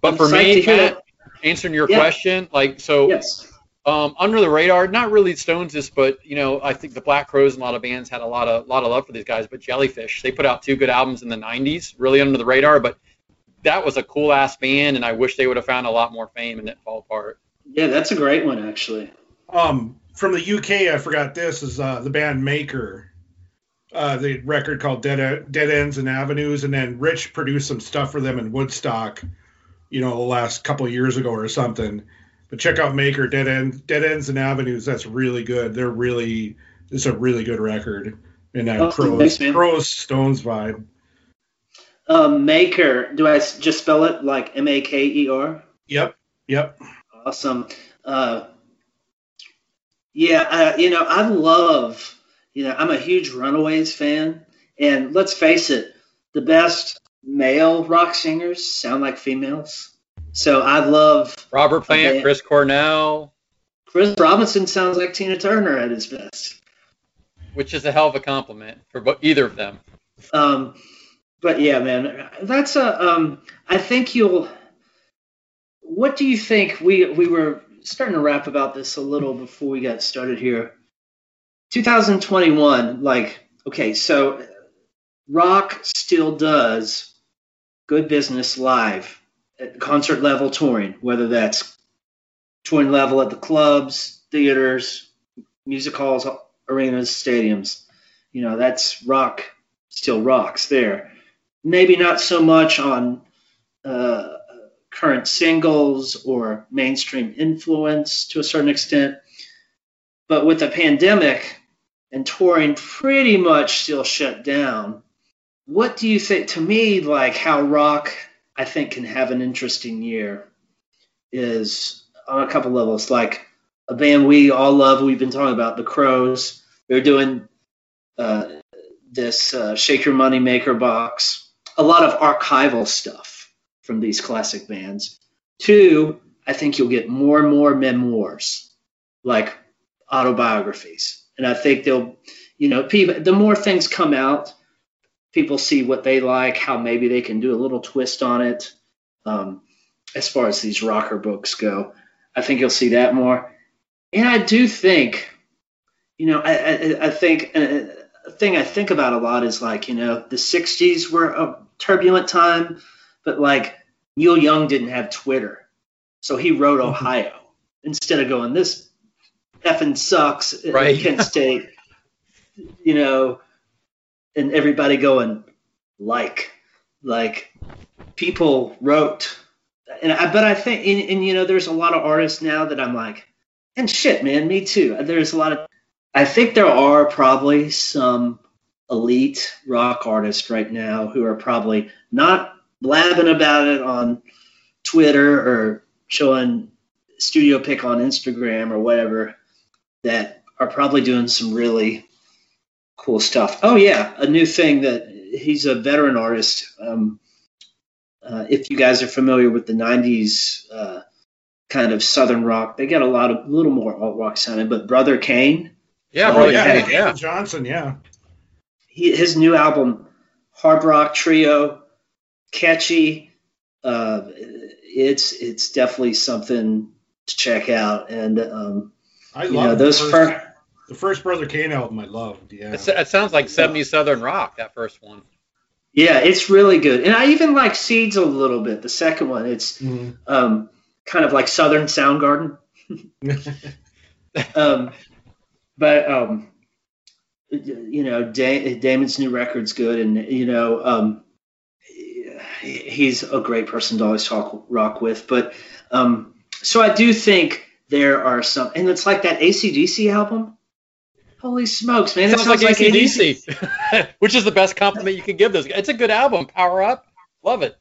Speaker 3: but
Speaker 4: I'm
Speaker 3: for me, Matt, answering your
Speaker 4: Yeah.
Speaker 3: question, like so,
Speaker 4: Yes.
Speaker 3: um, under the radar, not really Stones, but you know, I think the Black Crowes and a lot of bands had a lot of lot of love for these guys. But Jellyfish, they put out two good albums in the '90s, really under the radar. But that was a cool ass band, and I wish they would have found a lot more fame and it fall apart.
Speaker 4: Yeah, that's a great one actually.
Speaker 2: Um, from the UK, I forgot this is uh, the band Maker. Uh, the record called Dead, Dead Ends and Avenues, and then Rich produced some stuff for them in Woodstock, you know, the last couple of years ago or something. But check out Maker Dead End, Dead Ends and Avenues. That's really good. They're really it's a really good record. And that
Speaker 4: Oh,
Speaker 2: Crowes,
Speaker 4: thanks, man.
Speaker 2: Stones vibe.
Speaker 4: Um, Maker. Do I just spell it like M A K E R?
Speaker 2: Yep, yep.
Speaker 4: Awesome. Uh, yeah, uh, you know, I love, you know, I'm a huge Runaways fan. And let's face it, the best male rock singers sound like females. So I love
Speaker 3: Robert Plant,
Speaker 4: Okay.
Speaker 3: Chris Cornell,
Speaker 4: Chris Robinson sounds like Tina Turner at his best.
Speaker 3: which is a hell of a compliment for either of them.
Speaker 4: Um, but yeah, man, that's a. Um, I think you'll. What do you think? We we were starting to rap about this a little before we got started here. 2021, like okay, so rock still does good business live at concert level touring, whether that's touring level at the clubs, theaters, music halls, arenas, stadiums. You know, that's rock still rocks there. Maybe not so much on uh, current singles or mainstream influence to a certain extent, but with the pandemic and touring pretty much still shut down, what do you think? To me, like how rock, I think, can have an interesting year is on a couple levels. Like a band we all love, we've been talking about, the Crowes. They're doing uh, this uh, Shake Your Money Maker box, a lot of archival stuff from these classic bands. Two, I think you'll get more and more memoirs, like autobiographies. And I think they'll, you know, people, the more things come out, people see what they like, how maybe they can do a little twist on it. Um, as far as these rocker books go, I think you'll see that more. And I do think you know, I, I, I think uh, a thing I think about a lot is like, you know, the 60s were a turbulent time, but like Neil Young didn't have Twitter. So he wrote
Speaker 3: Mm-hmm.
Speaker 4: Ohio instead of going, this effing sucks at
Speaker 3: Right.
Speaker 4: Kent State, you know, and everybody going, like, like people wrote. And I, but I think, and, and you know, there's a lot of artists now that I'm like, and shit, man, me too. There's a lot of, I think there are probably some elite rock artists right now who are probably not blabbing about it on Twitter or showing studio pick on Instagram or whatever that are probably doing some really cool stuff. Oh yeah, a new thing that he's a veteran artist. Um, uh, if you guys are familiar with the '90s uh, kind of southern rock, they get a lot of a little more alt rock sounding. But Brother Cane,
Speaker 3: Yeah,
Speaker 4: Oh,
Speaker 3: brother.
Speaker 4: yeah,
Speaker 3: Yeah,
Speaker 2: Damon
Speaker 3: yeah.
Speaker 2: Johnson, yeah.
Speaker 4: He, his new album, Hard Rock Trio, catchy. Uh, it's it's definitely something to check out. And um,
Speaker 2: I love
Speaker 4: know those
Speaker 2: the,
Speaker 4: first.
Speaker 2: first, the first Brother Cane album. I loved. Yeah.
Speaker 3: It, it sounds like 70s Southern rock, that first one.
Speaker 4: Yeah, it's really good. And I even like Seeds a little bit. The second one, it's
Speaker 2: Mhm.
Speaker 4: um, kind of like Southern Soundgarden. um, but um, you know, da- Damon's new record's good, and you know, um, he's a great person to always talk rock with. But um, so I do think there are some, and it's like that ACDC album. Holy smokes, man!
Speaker 3: It
Speaker 4: It
Speaker 3: sounds like
Speaker 4: AC/DC.
Speaker 3: ACDC, which is the best compliment you can give this. It's a good album. Power up. Love it.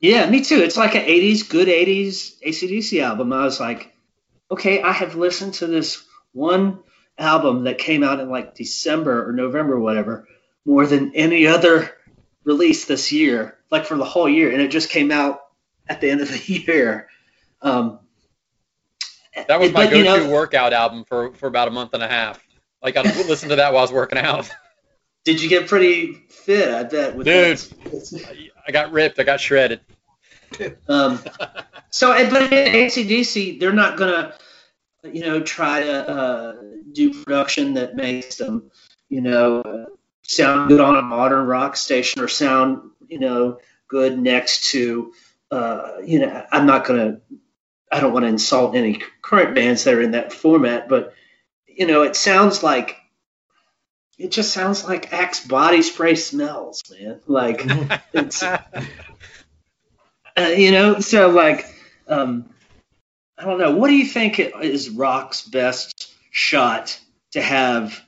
Speaker 4: Yeah, me too. It's like an 80s, good 80s ACDC album. I was like, okay, I have listened to this one album that came out in like December or November or whatever more than any other release this year, like for the whole year. And it just came out at the end of the year. Um,
Speaker 3: That was my
Speaker 4: but,
Speaker 3: go-to
Speaker 4: know,
Speaker 3: workout album for, for about a month and a half. Like I listened to that while I was working out.
Speaker 4: Did you get pretty fit? I bet. With
Speaker 3: Dude. I got ripped. I got shredded.
Speaker 4: Um, so, but in ACDC, they're not gonna, you know, try to uh, do production that makes them, you know, sound good on a modern rock station or sound, you know, good next to, uh, you know, I'm not gonna, I don't want to insult any current bands that are in that format, but you know, it sounds like. It just sounds like Axe body spray smells, man. Like it's uh, you know so like um i don't know what do you think is rock's best shot to have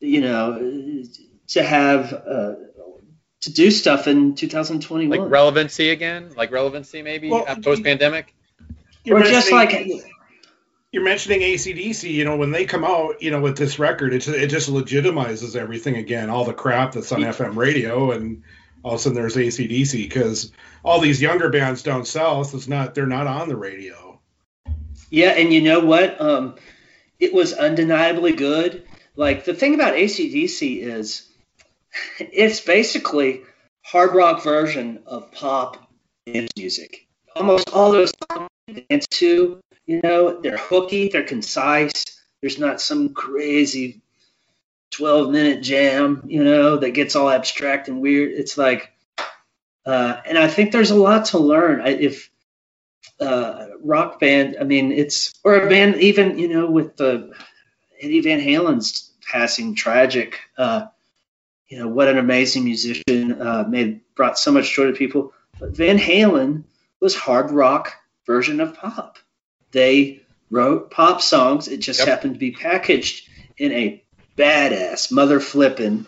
Speaker 4: you know to have uh, to do stuff in 2021
Speaker 3: Like relevancy again? Like relevancy maybe
Speaker 2: Well,
Speaker 3: post pandemic?
Speaker 4: Or just like
Speaker 2: you're mentioning ACDC, you know, when they come out, you know, with this record, it, it just legitimizes everything again, all the crap that's on FM radio, and all of a sudden there's ACDC because all these younger bands down south, it's not, they're not on the radio.
Speaker 4: Yeah, and you know what? Um, it was undeniably good. Like the thing about ACDC is, it's basically hard rock version of pop music. Almost all those songs dance to, you know, they're hooky, they're concise. There's not some crazy 12 minute jam, you know, that gets all abstract and weird. It's like, uh, and I think there's a lot to learn. I, if uh, rock band. I mean, it's or a band even you know with the Eddie Van Halen's passing tragic. Uh, you know what an amazing musician uh, made brought so much joy to people. But Van Halen was hard rock version of pop. They wrote pop songs. It just
Speaker 3: Yep.
Speaker 4: happened to be packaged in a badass mother flipping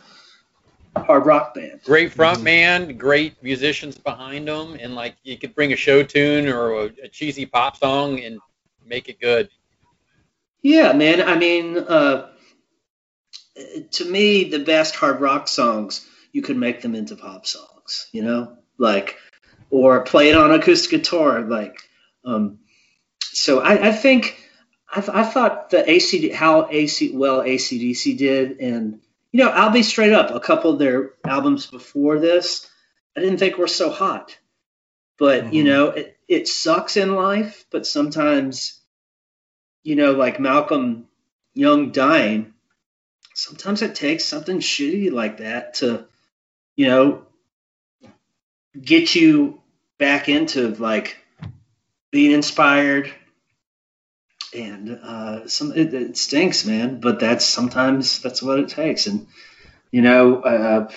Speaker 4: hard rock band.
Speaker 3: Great front man, great musicians behind them, and like you could bring a show tune or a, a cheesy pop song and make it good.
Speaker 4: Yeah, man. I mean, uh, to me, the best hard rock songs, you could make them into pop songs, you know, like, or play it on acoustic guitar, like. Um, so I, I think I, I thought the ACD how AC well ACDC did, and you know, I'll be straight up. A couple of their albums before this, I didn't think were so hot, but you
Speaker 2: Mhm.
Speaker 4: know, it, it sucks in life, but sometimes you know, like Malcolm, young dying, sometimes it takes something shitty like that to, you know, get you back into like being inspired. And uh, some it, it stinks, man, but that's sometimes that's what it takes. And you know, uh,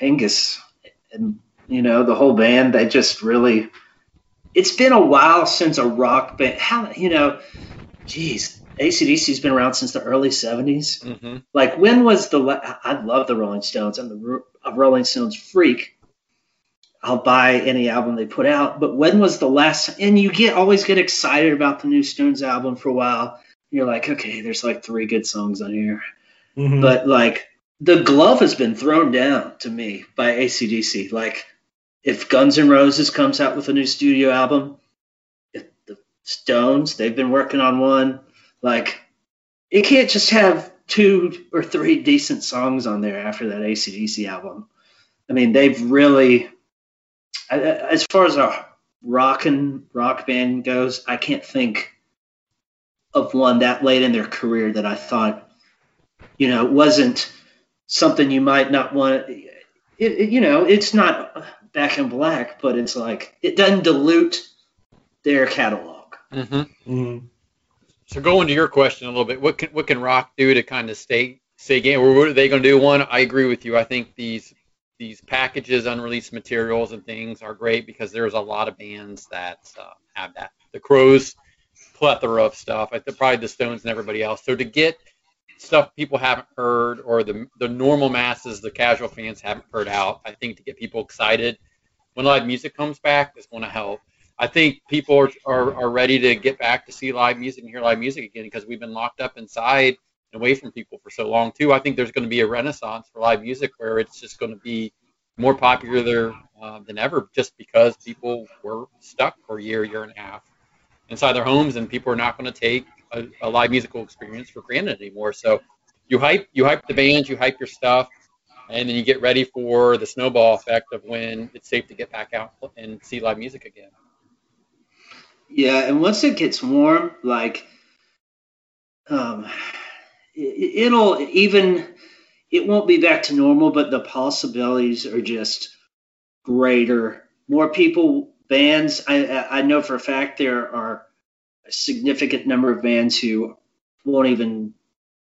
Speaker 4: Angus and you know the whole band, they just really. It's been a while since a rock band. How you know, geez, ACDC's been around since the early '70s.
Speaker 3: hmm
Speaker 4: Like when was the? la- I love the Rolling Stones. I'm the Rolling Stones freak. I'll buy any album they put out. But when was the last? And you get always get excited about the new Stones album for a while. You're like, okay, there's like three good songs on here.
Speaker 2: Mhm.
Speaker 4: But like the glove has been thrown down to me by ACDC. Like if Guns N' Roses comes out with a new studio album, if the Stones they've been working on one. Like it can't just have two or three decent songs on there after that ACDC album. I mean, they've really, I- I- as far as a rock and rock band goes, I can't think of one that late in their career that I thought, you know, wasn't something you might not want. It, it, you know, it's not back in black, but it's like it doesn't dilute their catalog.
Speaker 3: hmm
Speaker 2: Mhm.
Speaker 3: So going to your question a little bit, what can what can rock do to kind of stay stay game, or what are they going to do? One, I agree with you. I think these these packages, unreleased materials, and things are great because there's a lot of bands that uh, have that. The Crowes, plethora of stuff. I think probably the Stones and everybody else. So to get stuff people haven't heard, or the the normal masses, the casual fans haven't heard out, I think to get people excited when live music comes back is going to help. I think people are, are, are ready to get back to see live music and hear live music again because we've been locked up inside and away from people for so long too. I think there's going to be a renaissance for live music where it's just going to be more popular uh, than ever just because people were stuck for a year, year and a half inside their homes and people are not going to take a, a live musical experience for granted anymore. So you hype you hype the bands, you hype your stuff, and then you get ready for the snowball effect of when it's safe to get back out and see live music again.
Speaker 4: Yeah, and once it gets warm, like, um, it'll even it won't be back to normal, but the possibilities are just greater. More people, bands. I I know for a fact there are a significant number of bands who won't even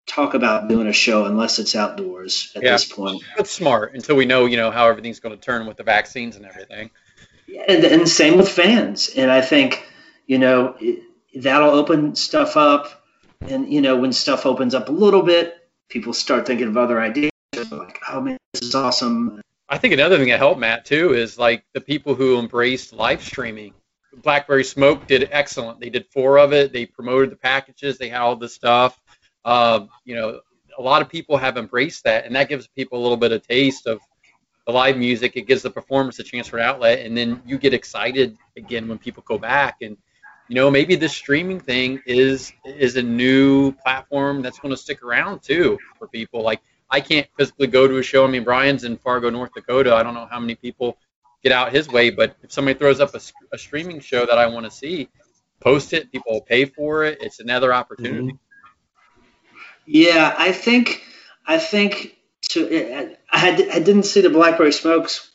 Speaker 4: talk about doing a show unless it's outdoors at
Speaker 3: Yeah.
Speaker 4: this point.
Speaker 3: That's smart until we know, you know, how everything's going to turn with the vaccines and everything.
Speaker 4: Yeah, and, and same with fans. And I think, you know, it, that'll open stuff up. And, you know, when stuff opens up a little bit, people start thinking of other ideas. Like, oh man, this is awesome.
Speaker 3: I think another thing that helped Matt too is like the people who embraced live streaming. BlackBerry Smoke did excellent. They did four of it. They promoted the packages. They had all the stuff. Um, you know, a lot of people have embraced that, and that gives people a little bit of taste of the live music. It gives the performance a chance for an outlet, and then you get excited again when people go back. And you know, maybe this streaming thing is is a new platform that's going to stick around too for people. Like I can't physically go to a show. I mean, Brian's in Fargo, North Dakota. I don't know how many people get out his way, but if somebody throws up a streaming show that I want to see, post it. People will pay for it. It's another opportunity. Mm-hmm.
Speaker 4: Yeah, I think, I think to, I had, I didn't see the Blackberry Smokes.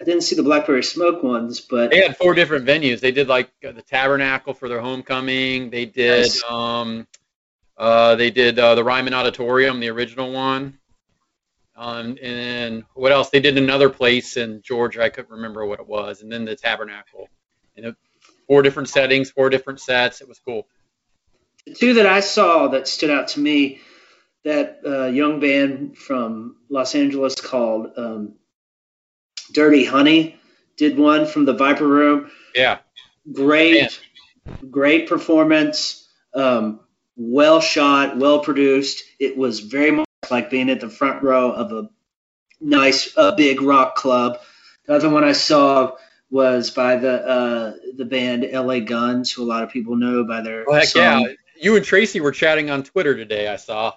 Speaker 4: I didn't see the Blackberry Smoke ones, but
Speaker 3: They had four different venues. They did like uh, the Tabernacle for their homecoming. They did
Speaker 4: Nice.
Speaker 3: um, uh, they did uh, the Ryman Auditorium, the original one. Um, and what else? They did another place in Georgia. I couldn't remember what it was. And then the Tabernacle. And it, four different settings, four different sets. It was cool.
Speaker 4: the two that I saw that stood out to me, that uh, young band from Los Angeles called um, Dirty Honey did one from the Viper Room.
Speaker 3: Yeah.
Speaker 4: Great, great performance. Um, well shot, well produced. It was very much like being at the front row of a nice, uh, big rock club. The other one I saw was by the uh, the band LA Guns, who a lot of people know by their
Speaker 3: Well, heck
Speaker 4: song
Speaker 3: yeah. You and Tracii were chatting on Twitter today, I saw,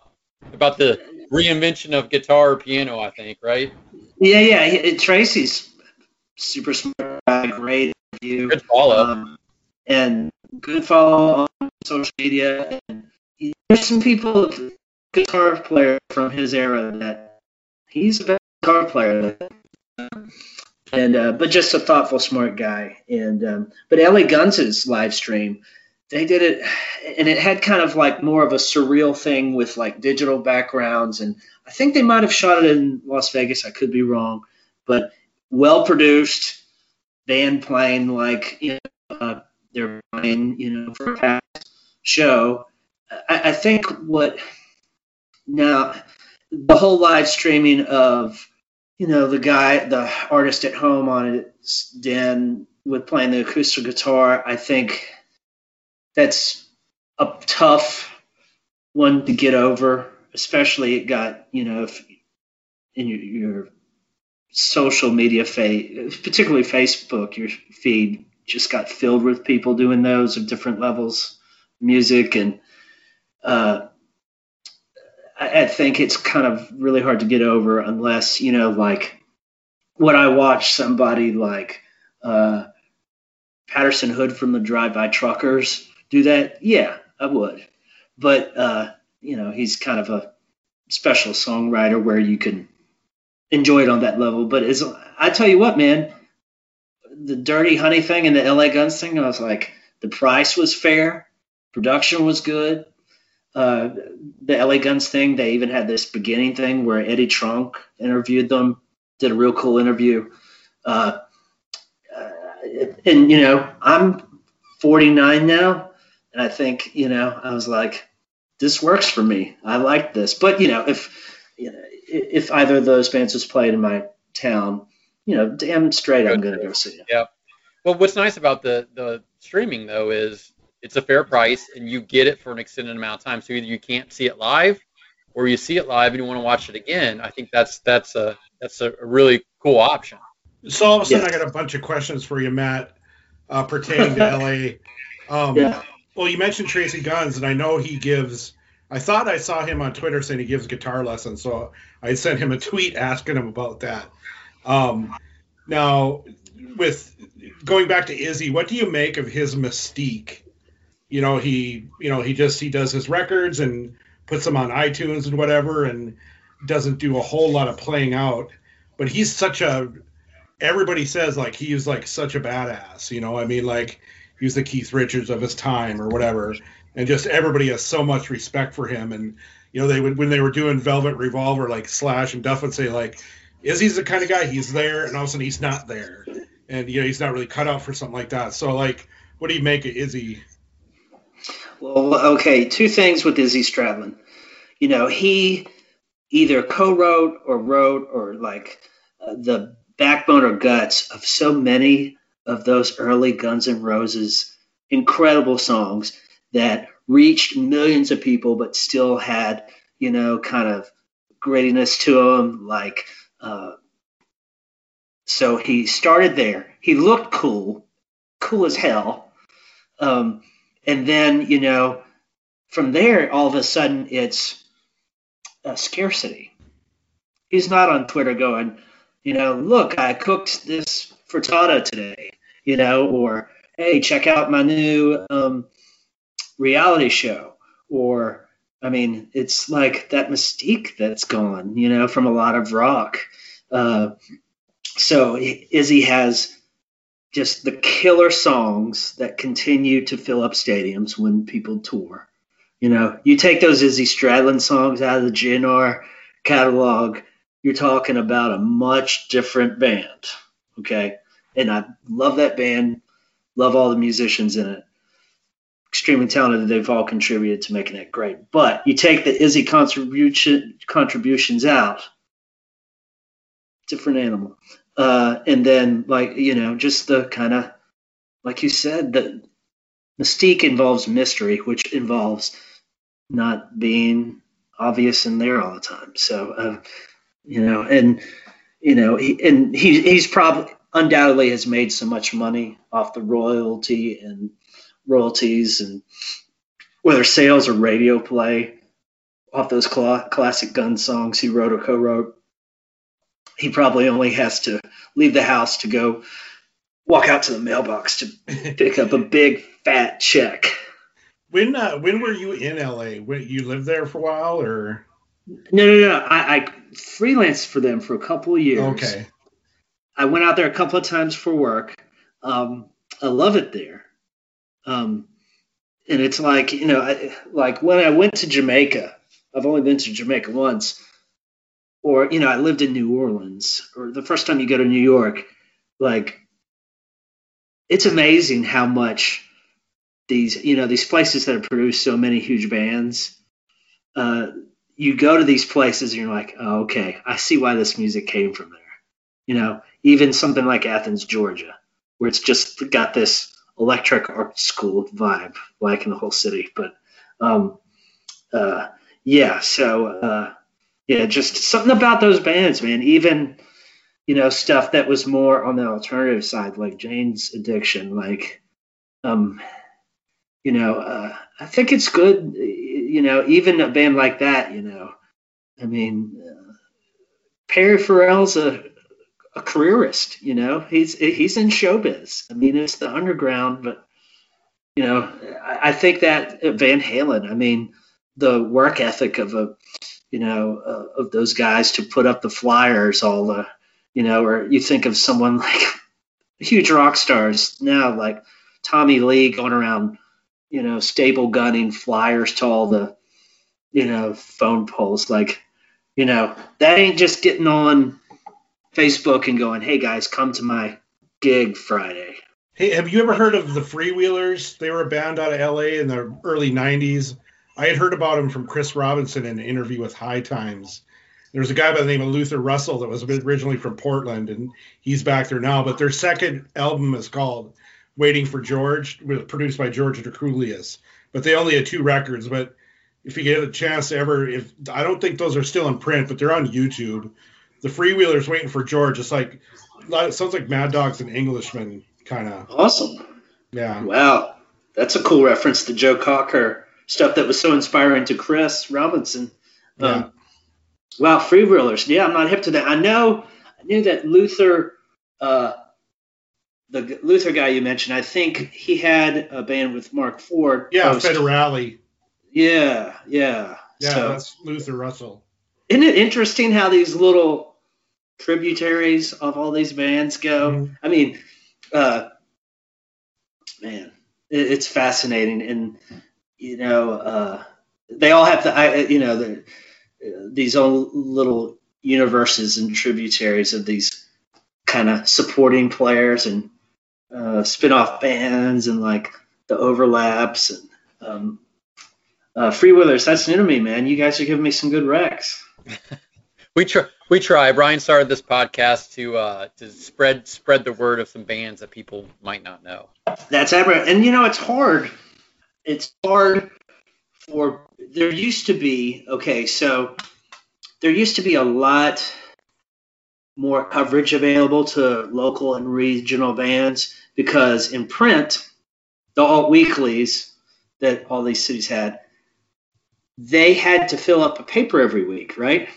Speaker 3: about the reinvention of guitar or piano, I think, right?
Speaker 4: Yeah, yeah. he- Tracii's super smart, guy, great interview,
Speaker 3: Good follow.
Speaker 4: um, and good follow on social media. And there's some people guitar player from his era that he's a better guitar player. And uh, but just a thoughtful, smart guy. And um, but LA Guns' live stream, they did it, and it had kind of like more of a surreal thing with like digital backgrounds, and I think they might have shot it in Las Vegas. I could be wrong, but well produced, band playing like you know uh, they're playing you know for a past show. I, I think what now the whole live streaming of you know the guy the artist at home on his den with playing the acoustic guitar i think that's a tough one to get over especially it got you know if in your, your social media feed particularly facebook your feed just got filled with people doing those of different levels music. And uh, I, I think it's kind of really hard to get over unless you know like would I watch somebody like uh, Patterson Hood from the Drive By Truckers do that? Yeah, I would. But uh, you know, he's kind of a special songwriter where you can enjoy it on that level. But as I tell you what, man, the Dirty Honey thing and the LA Guns thing, I was like, the price was fair, production was good. Uh, the LA Guns thing, they even had this beginning thing where Eddie Trunk interviewed them, did a real cool interview. Uh, uh, and you know, I'm 49 now, and I think you know, I was like, this works for me. I like this. But you know, if you know, if either of those bands was played in my town, you know, damn straight, I'm gonna go see it.
Speaker 3: Yeah. Well, what's nice about the the streaming though is it's a fair price and you get it for an extended amount of time. So either you can't see it live, or you see it live and you want to watch it again. I think that's that's a that's a really cool option.
Speaker 2: So all of a sudden,
Speaker 4: Yeah.
Speaker 2: I got a bunch of questions for you, Matt, uh, pertaining to LA. Um,
Speaker 4: Yeah.
Speaker 2: Well, you mentioned Tracii Guns, and I know he gives. I thought I saw him on Twitter saying he gives guitar lessons, so I sent him a tweet asking him about that. Um, now, with going back to Izzy, what do you make of his mystique? You know, he, you know, he just he does his records and puts them on iTunes and whatever, and doesn't do a whole lot of playing out. But he's such a everybody says like he he's like such a badass, you know. I mean, like he's the Keith Richards of his time or whatever, and just everybody has so much respect for him. And you know, they would when they were doing Velvet Revolver, like Slash and Duff would say like, Izzy's the kind of guy he's there, and all of a sudden he's not there, and you know he's not really cut out for something like that. So like, what do you make of Izzy?
Speaker 4: Well, okay, two things with Izzy Stradlin. You know, he either co-wrote or wrote or like uh, the backbone or guts of so many of those early Guns N' Roses incredible songs that reached millions of people but still had, you know, kind of grittiness to them like uh, so he started there. He looked cool, cool as hell. Um, and then you know from there all of a sudden it's a scarcity he's not on twitter going you know look i cooked this frittata today you know or hey check out my new um, reality show or i mean it's like that mystique that's gone you know from a lot of rock uh, so izzy has just the killer songs that continue to fill up stadiums when people tour. You know, you take those Izzy Stradlin songs out of the GNR catalog, you're talking about a much different band. Okay. And I love that band, love all the musicians in it. Extremely talented. They've all contributed to making it great. But you take the Izzy contribution contributions out, different animal uh, and then like you know just the kind of like you said the mystique involves mystery which involves not being obvious in there all the time so uh, you know and you know he, and he, he's probably undoubtedly has made so much money off the royalty and royalties and whether sales or radio play off those cla- classic gun songs he wrote or co-wrote he probably only has to leave the house to go walk out to the mailbox to pick up a big fat check.
Speaker 2: When uh, when were you in LA? When, you lived there for a while, or
Speaker 4: No, no, no. I, I freelanced for them for a couple of years.
Speaker 2: okay?
Speaker 4: I went out there a couple of times for work. Um, I love it there. Um, and it's like, you know, I, like when I went to Jamaica, I've only been to Jamaica once, or, you know, I lived in New Orleans, or the first time you go to New York, like, it's amazing how much these, you know, these places that have produced so many huge bands, uh, you go to these places and you're like, oh, okay, I see why this music came from there. You know, even something like Athens, Georgia, where it's just got this electric art school vibe, like in the whole city. But um, uh, yeah, so uh, yeah, just something about those bands, man. Even you know stuff that was more on the alternative side, like Jane's Addiction, like um, you know, uh, I think it's good. You know, even a band like that, you know, I mean, uh, Perry Farrell's a a careerist. You know, he's he's in showbiz. I mean, it's the underground, but you know, I, I think that Van Halen. I mean, the work ethic of a you know uh, of those guys to put up the flyers, all the you know, or you think of someone like huge rock stars now, like Tommy Lee going around, you know, stable gunning flyers to all the you know phone poles, like. You know, that ain't just getting on Facebook and going, "Hey guys, come to my gig Friday."
Speaker 2: Hey, have you ever heard of the Freewheelers? They were a band out of LA in the early 90s. I had heard about them from Chris Robinson in an interview with High Times. There's a guy by the name of Luther Russell that was originally from Portland, and he's back there now. But their second album is called Waiting for George, was produced by George Drakoulias. But they only had two records. But if you get a chance to ever, if I don't think those are still in print, but they're on YouTube. The Freewheelers Waiting for George. It's like it sounds like Mad Dogs and Englishmen, kind of.
Speaker 4: Awesome.
Speaker 2: Yeah.
Speaker 4: Wow, that's a cool reference to Joe Cocker stuff that was so inspiring to Chris Robinson.
Speaker 2: Yeah.
Speaker 4: Um, wow, freewheelers. Yeah, I'm not hip to that. I know. I knew that Luther, uh, the Luther guy you mentioned. I think he had a band with Marc Ford.
Speaker 2: Yeah,
Speaker 4: post-
Speaker 2: Federale.
Speaker 4: Yeah, yeah.
Speaker 2: Yeah,
Speaker 4: So-
Speaker 2: that's Luther Russell.
Speaker 4: Isn't it interesting how these little tributaries of all these bands go?
Speaker 2: Mhm.
Speaker 4: I mean, uh, man, it, it's fascinating, and you know, uh, they all have the, I, you know, the, uh, these own little universes and tributaries of these kind of supporting players and uh, spin-off bands and like the overlaps and um, uh, freewheelers. That's new to me, man. You guys are giving me some good recs.
Speaker 3: We try. We try. Brian started this podcast to uh, to spread spread the word of some bands that people might not know.
Speaker 4: That's ever, and you know it's hard. It's hard for there used to be okay, so there used to be a lot more coverage available to local and regional bands because in print, the alt weeklies that all these cities had, they had to fill up a paper every week, right?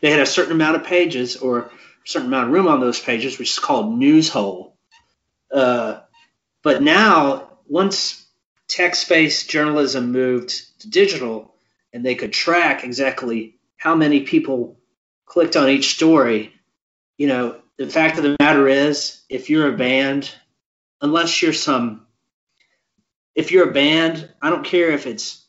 Speaker 4: They had a certain amount of pages or a certain amount of room on those pages, which is called news hole. Uh, but now, once text-based journalism moved to digital, and they could track exactly how many people clicked on each story, you know, the fact of the matter is, if you're a band, unless you're some, if you're a band, I don't care if it's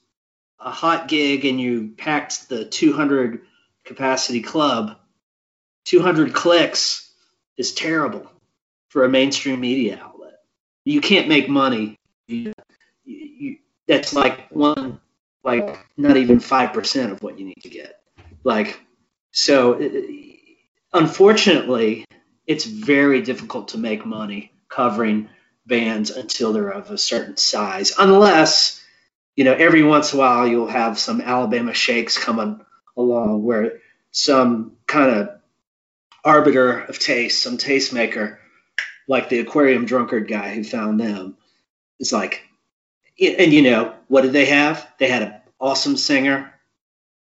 Speaker 4: a hot gig and you packed the 200 capacity club, 200 clicks is terrible for a mainstream media outlet. You can't make money. You, you, that's like one, like not even five percent of what you need to get. Like, so it- unfortunately, it's very difficult to make money covering bands until they're of a certain size, unless you know every once in a while you'll have some Alabama shakes coming along where some kind of arbiter of taste, some tastemaker, like the aquarium drunkard guy who found them, is like, and you know what did they have? They had an awesome singer.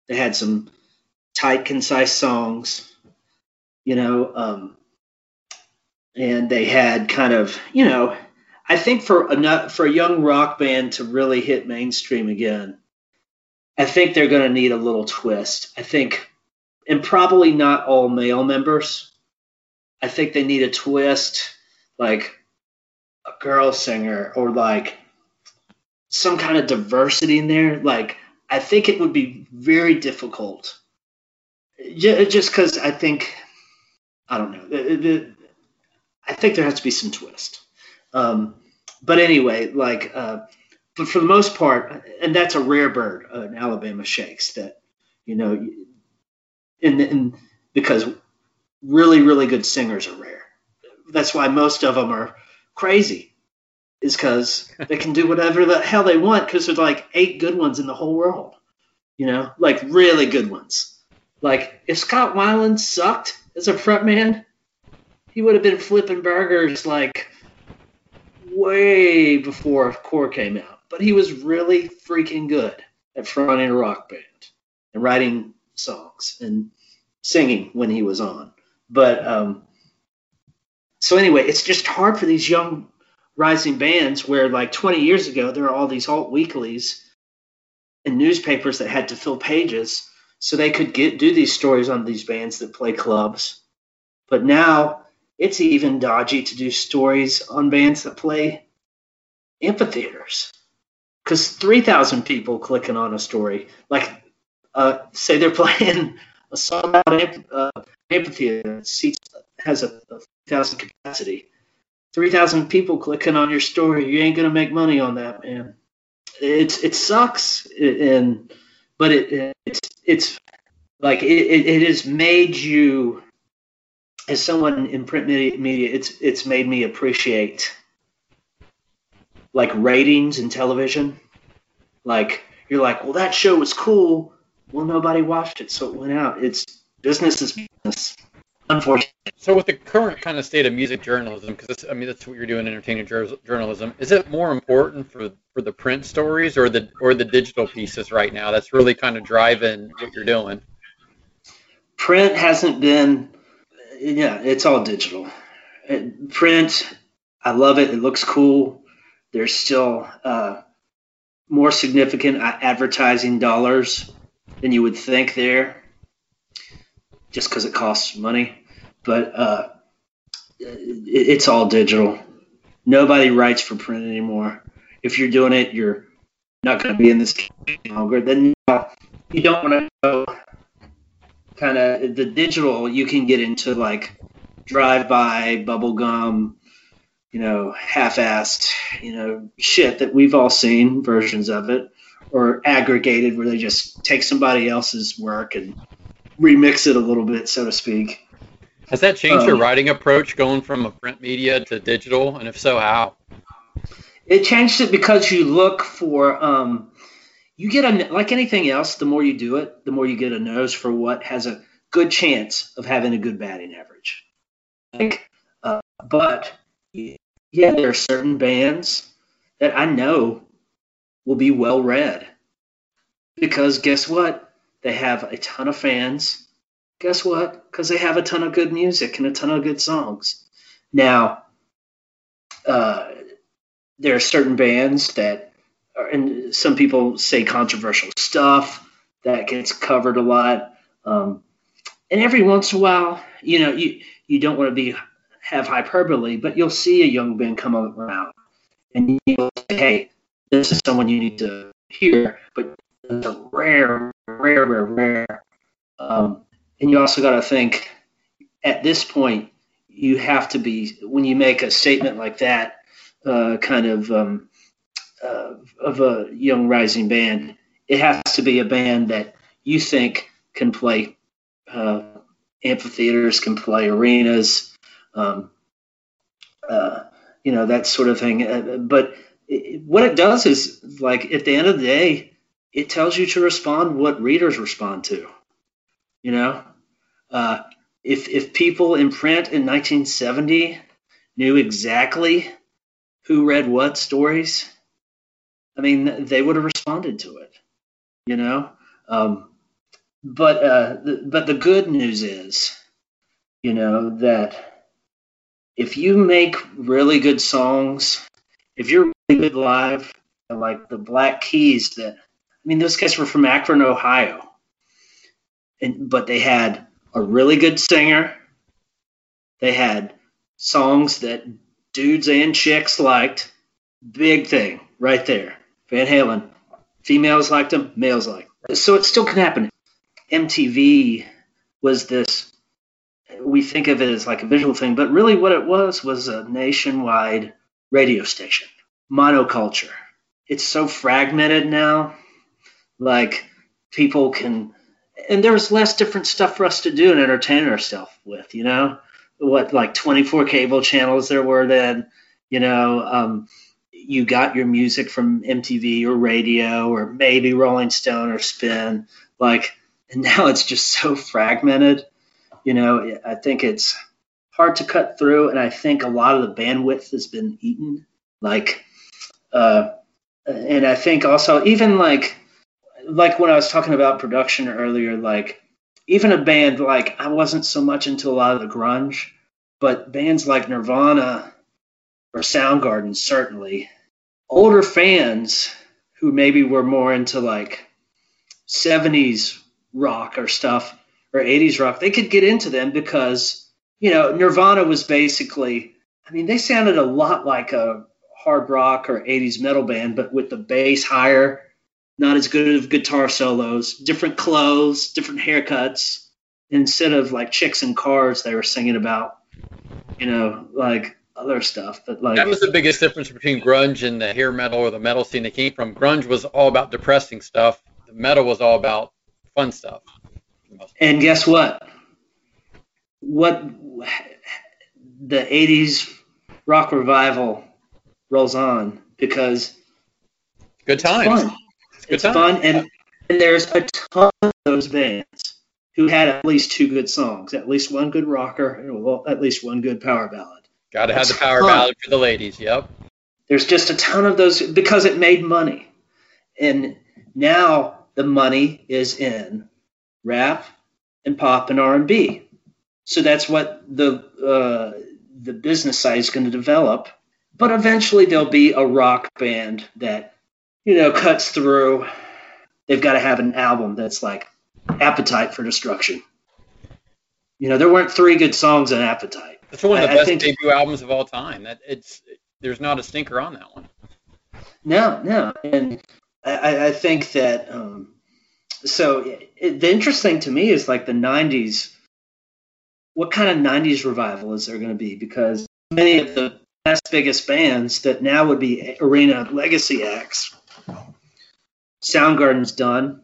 Speaker 4: They had some tight, concise songs. You know, um, and they had kind of, you know, I think for a for a young rock band to really hit mainstream again, I think they're going to need a little twist. I think, and probably not all male members. I think they need a twist, like a girl singer or like some kind of diversity in there. Like I think it would be very difficult, just because I think I don't know. I think there has to be some twist. Um, but anyway, like, uh, but for the most part, and that's a rare bird, uh, an Alabama Shakes that, you know, in, in because really, really good singers are rare. That's why most of them are crazy, is because they can do whatever the hell they want because there's like eight good ones in the whole world, you know, like really good ones. Like if Scott Weiland sucked as a frontman, he would have been flipping burgers like way before Core came out. But he was really freaking good at fronting a rock band and writing songs and singing when he was on. But um, so anyway, it's just hard for these young rising bands where like 20 years ago there were all these alt weeklies and newspapers that had to fill pages so they could get do these stories on these bands that play clubs. But now it's even dodgy to do stories on bands that play amphitheaters because 3,000 people clicking on a story, like uh, say they're playing a song out amp- uh, amphitheater, that seats has a, a 3,000 capacity. 3,000 people clicking on your story, you ain't gonna make money on that, man. It's it sucks, and but it it's it's like it, it has made you as someone in print media, it's it's made me appreciate like ratings in television. Like you're like, well, that show was cool. Well, nobody watched it, so it went out. It's business is business. Unfortunately,
Speaker 3: So with the current kind of state of music journalism, because I mean that's what you're doing, entertainment jour- journalism. Is it more important for for the print stories or the or the digital pieces right now? That's really kind of driving what you're doing.
Speaker 4: print hasn't been. Yeah, it's all digital. Uh, Print, I love it. It looks cool. There's still uh, more significant advertising dollars than you would think there, just because it costs money. But uh, it, it's all digital. Nobody writes for print anymore. If you're doing it, you're not going to be in this longer. Then uh, you don't want to go kind of the digital. You can get into like drive-by, bubblegum, you know, half-assed, you know, shit that we've all seen versions of it, or aggregated where they just take somebody else's work and remix it a little bit, so to speak.
Speaker 3: Has that changed your
Speaker 4: Um,
Speaker 3: writing approach going from a print media to digital? And if so, how?
Speaker 4: It changed it because you look for um, you get a like anything else. The more you do it, the more you get a nose for what has a good chance of having a good batting average. Like, uh, but yeah, there are certain bands that I know will be well read because guess what? They have a ton of fans. Guess what? Because they have a ton of good music and a ton of good songs. Now, uh, there are certain bands that, and some people say controversial stuff that gets covered a lot. Um, and every once in a while, you know, you you don't want to be have hyperbole, but you'll see a young man come around, and you'll say, "Hey, this is someone you need to hear." But it's a rare, rare, rare, rare. Um, and you also got to think, at this point, you have to be when you make a statement like that uh, kind of um, uh, of a young rising band, it has to be a band that you think can play uh, amphitheaters, can play arenas, um, uh, you know that sort of thing. Uh, but it, what it does is, like at the end of the day, it tells you to respond what readers respond to. You know, uh, if if people in print in 1970 knew exactly who read what stories, I mean, they would have responded to it, you know. Um, but uh, the, but the good news is, you know, that if you make really good songs if you're really good live, like the Black Keys, that I mean, those guys were from Akron, Ohio, and but they had a really good singer. They had songs that dudes and chicks liked. Big thing right there. Van Halen. Females liked them, males liked. Them. So it still can happen. MTV was this we think of it as like a visual thing, but really what it was was a nationwide radio station. Monoculture. It's so fragmented now. Like people can and there's less different stuff for us to do and entertain ourselves with, you know? What like 24 cable channels there were then, you know, um, you got your music from MTV or radio or maybe Rolling Stone or Spin. Like, and now it's just so fragmented. You know, I think it's hard to cut through, and I think a lot of the bandwidth has been eaten. Like, uh, and I think also even like, like when I was talking about production earlier, like even a band like I wasn't so much into a lot of the grunge, but bands like Nirvana or Soundgarden certainly. Older fans who maybe were more into like 70s rock or stuff or 80s rock they could get into them because you know Nirvana was basically I mean they sounded a lot like a hard rock or 80s metal band but with the bass higher not as good of guitar solos different clothes different haircuts instead of like chicks and cars they were singing about you know like other stuff. But like
Speaker 3: that was the biggest difference between grunge and the hair metal or the metal scene that came from. Grunge was all about depressing stuff. The metal was all about fun stuff.
Speaker 4: And guess what? What the '80s rock revival rolls on because
Speaker 3: good times.
Speaker 4: It's fun.
Speaker 3: It's, good
Speaker 4: it's
Speaker 3: times.
Speaker 4: fun, and, and there's a ton of those bands who had at least two good songs, at least one good rocker, and well, at least one good power ballad.
Speaker 3: Got to have the power ballad for the ladies. Yep.
Speaker 4: There's just a ton of those because it made money, and now the money is in rap and pop and R&B. So that's what the uh, the business side is going to develop. But eventually there'll be a rock band that you know cuts through. They've got to have an album that's like Appetite for Destruction. You know, there weren't three good songs on Appetite.
Speaker 3: It's one of the
Speaker 4: I- I
Speaker 3: best
Speaker 4: think-
Speaker 3: debut albums of all time. That it's there's not a stinker on that one.
Speaker 4: No, no, and I- I, I think that um, so it, the interesting to me is like the '90s. What kind of '90s revival is there going to be? Because many of the best, biggest bands that now would be arena legacy acts. Soundgarden's done.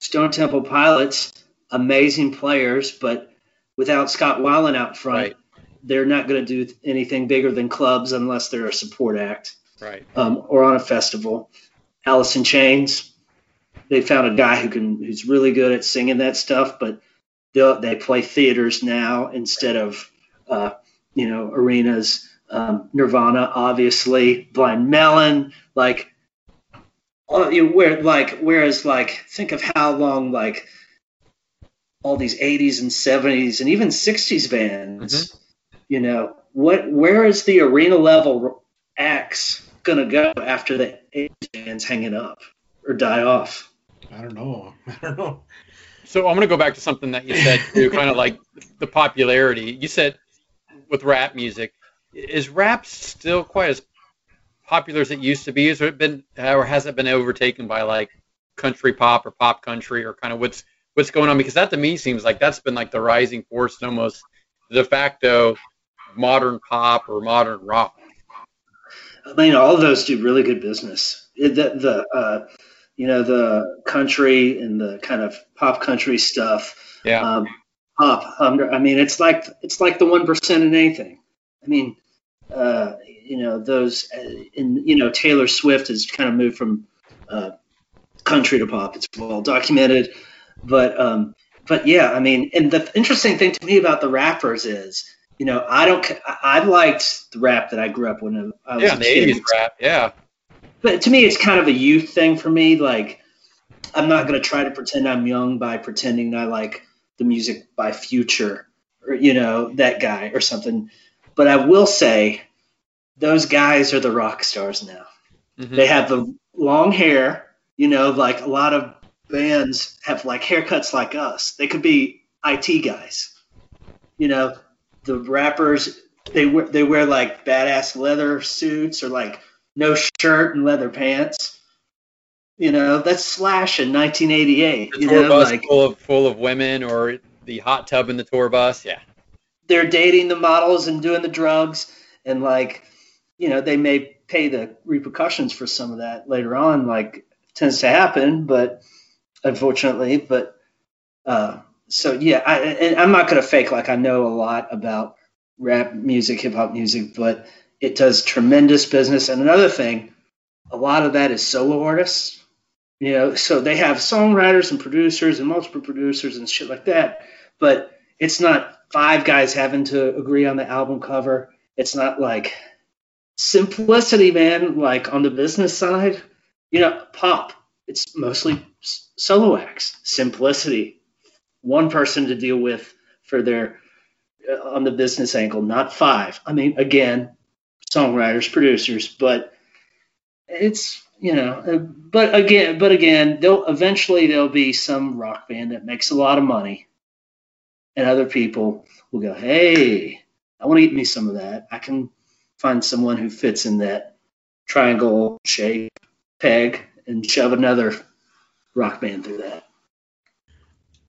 Speaker 4: Stone Temple Pilots, amazing players, but without Scott Weiland out front,
Speaker 3: Right.
Speaker 4: they're not going to do anything bigger than clubs unless they're a support act
Speaker 3: Right.
Speaker 4: um, or on a festival. In Chains, they found a guy who can who's really good at singing that stuff, but they they play theaters now instead of uh, you know arenas. Um, Nirvana, obviously, Blind Melon, like uh, you know, where like whereas like think of how long like all these 80s and 70s and even 60s bands mm-hmm. you know what where is the arena level acts gonna go after the 80s bands hanging up or die off
Speaker 2: I don't know. I don't know.
Speaker 3: So I'm going to go back to something that you said too, kind of like the popularity. You said with rap music, is rap still quite as popular as it used to be? Has it been, or has it been overtaken by like country pop or pop country, or kind of what's what's going on? Because that to me seems like that's been like the rising force, and almost de facto modern pop or modern rock.
Speaker 4: I mean, all of those do really good business. It- The, the uh, you know, the country and the kind of pop country stuff.
Speaker 3: Yeah.
Speaker 4: Um, pop. Um, I mean, it's like it's like the one percent in anything. I mean, uh, you know, those, uh, and you know, Taylor Swift has kind of moved from uh, country to pop. It's well documented, but um, but yeah, I mean, and the interesting thing to me about the rappers is, you know, I don't, I liked the rap that I grew up when I was
Speaker 3: Yeah,
Speaker 4: a
Speaker 3: the
Speaker 4: kid.
Speaker 3: 80s rap. Yeah.
Speaker 4: But to me, it's kind of a youth thing for me. Like, I'm not going to try to pretend I'm young by pretending I like the music by Future or, you know, that guy or something. But I will say those guys are the rock stars now.
Speaker 3: Mhm.
Speaker 4: They have the long hair, you know, like a lot of bands have like haircuts like us. They could be IT guys. You know, the rappers they wear they wear like badass leather suits or like no shirt and leather pants. You know, that's Slash in 1988.
Speaker 3: The tour
Speaker 4: know,
Speaker 3: bus
Speaker 4: like
Speaker 3: full of full of women, or the hot tub in the tour bus. Yeah.
Speaker 4: they're dating the models and doing the drugs and like you know they may pay the repercussions for some of that later on like tends to happen but unfortunately but uh so yeah I, and i'm not going to fake like i know a lot about rap music hip hop music but it does tremendous business and another thing a lot of that is solo artists you know so they have songwriters and producers and multiple producers and shit like that but it's not five guys having to agree on the album cover. It's not like simplicity, man. Like on the business side, you know, pop. It's mostly solo acts. Simplicity. One person to deal with for their uh, on the business angle, not five. I mean, again, songwriters, producers, but it's you know, uh, but again, but again, they'll eventually there'll be some rock band that makes a lot of money and other people will go, "Hey, I want to get me some of that. I can find someone who fits in that triangle shape peg and shove another rock band through that."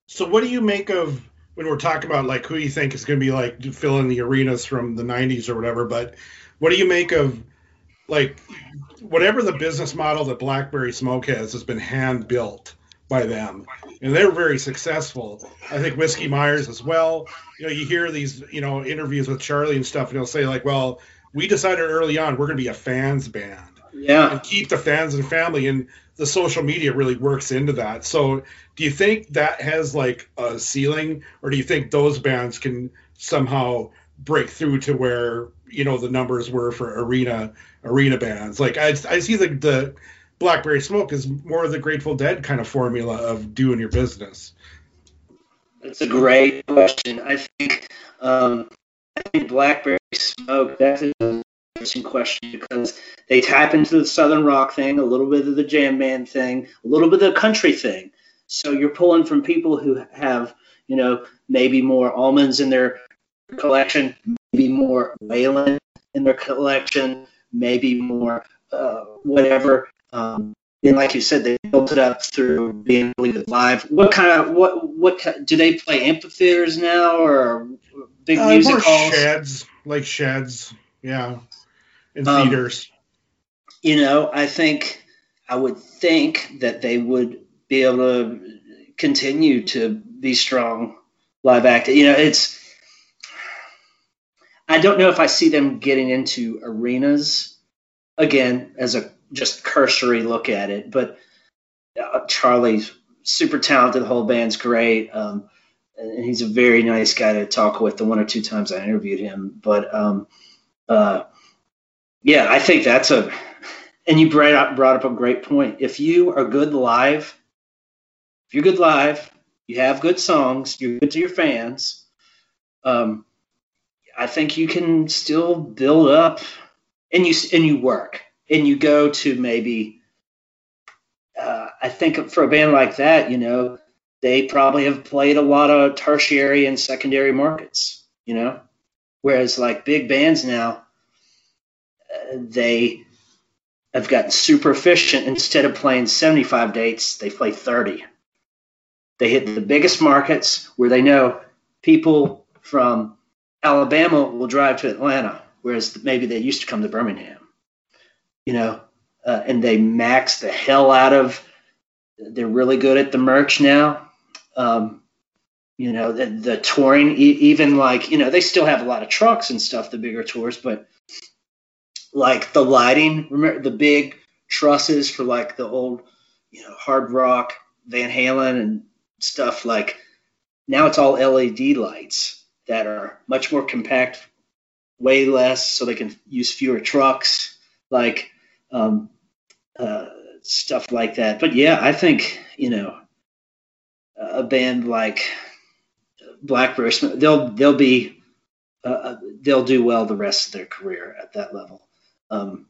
Speaker 2: So, what do you make of when we're talking about like who you think is going to be like filling the arenas from the '90s or whatever? But what do you make of like whatever the business model that BlackBerry Smoke has has been hand built by them, and they're very successful. I think Whiskey Myers as well. You know, you hear these you know interviews with Charlie and stuff, and he'll say like, "Well, we decided early on we're going to be a fans band."
Speaker 4: Yeah,
Speaker 2: and keep the fans and family and the social media really works into that so do you think that has like a ceiling or do you think those bands can somehow break through to where you know the numbers were for arena arena bands like i, I see the, the blackberry smoke is more of the grateful dead kind of formula of doing your business
Speaker 4: that's a great question. I think um, I think Blackberry Smoke. That's an interesting question because they tap into the southern rock thing, a little bit of the jam band thing, a little bit of the country thing. So you're pulling from people who have, you know, maybe more Allmans in their collection, maybe more Waylon in their collection, maybe more uh, whatever. Um, and like you said, they built it up through being really good live. What kind of what what do they play amphitheaters now or big
Speaker 2: uh,
Speaker 4: music
Speaker 2: more
Speaker 4: halls?
Speaker 2: sheds like sheds yeah in
Speaker 4: Um,
Speaker 2: theaters
Speaker 4: you know, I think I would think that they would be able to continue to be strong live act. You know, it's I don't know if I see them getting into arenas again as a just cursory look at it, but uh, Charlie's super talented. The whole band's great. Um, and he's a very nice guy to talk with. The one or two times I interviewed him, but um, uh, yeah, I think that's a and you brought up, brought up a great point. If you are good live, if you're good live, you have good songs, you're good to your fans. Um, I think you can still build up, and you and you work, and you go to maybe. Uh, I think for a band like that, you know, they probably have played a lot of tertiary and secondary markets. You know, whereas like big bands now, they have gotten super efficient. Instead of playing 75 dates, they play 30. They hit the biggest markets where they know people from Alabama will drive to Atlanta, whereas maybe they used to come to Birmingham. You know, uh, and they max the hell out of. They're really good at the merch now. Um, you know, the, the touring, e- even like you know, they still have a lot of trucks and stuff, the bigger tours, but like the lighting, remember the big trusses for like the old, you know, hard rock, Van Halen and stuff like now it's all LED lights that are much more compact, way less, so they can use fewer trucks, like um, uh, stuff like that. But yeah, I think you know a band like Blackbird, they'll they'll be uh, they'll do well the rest of their career at that level. Um,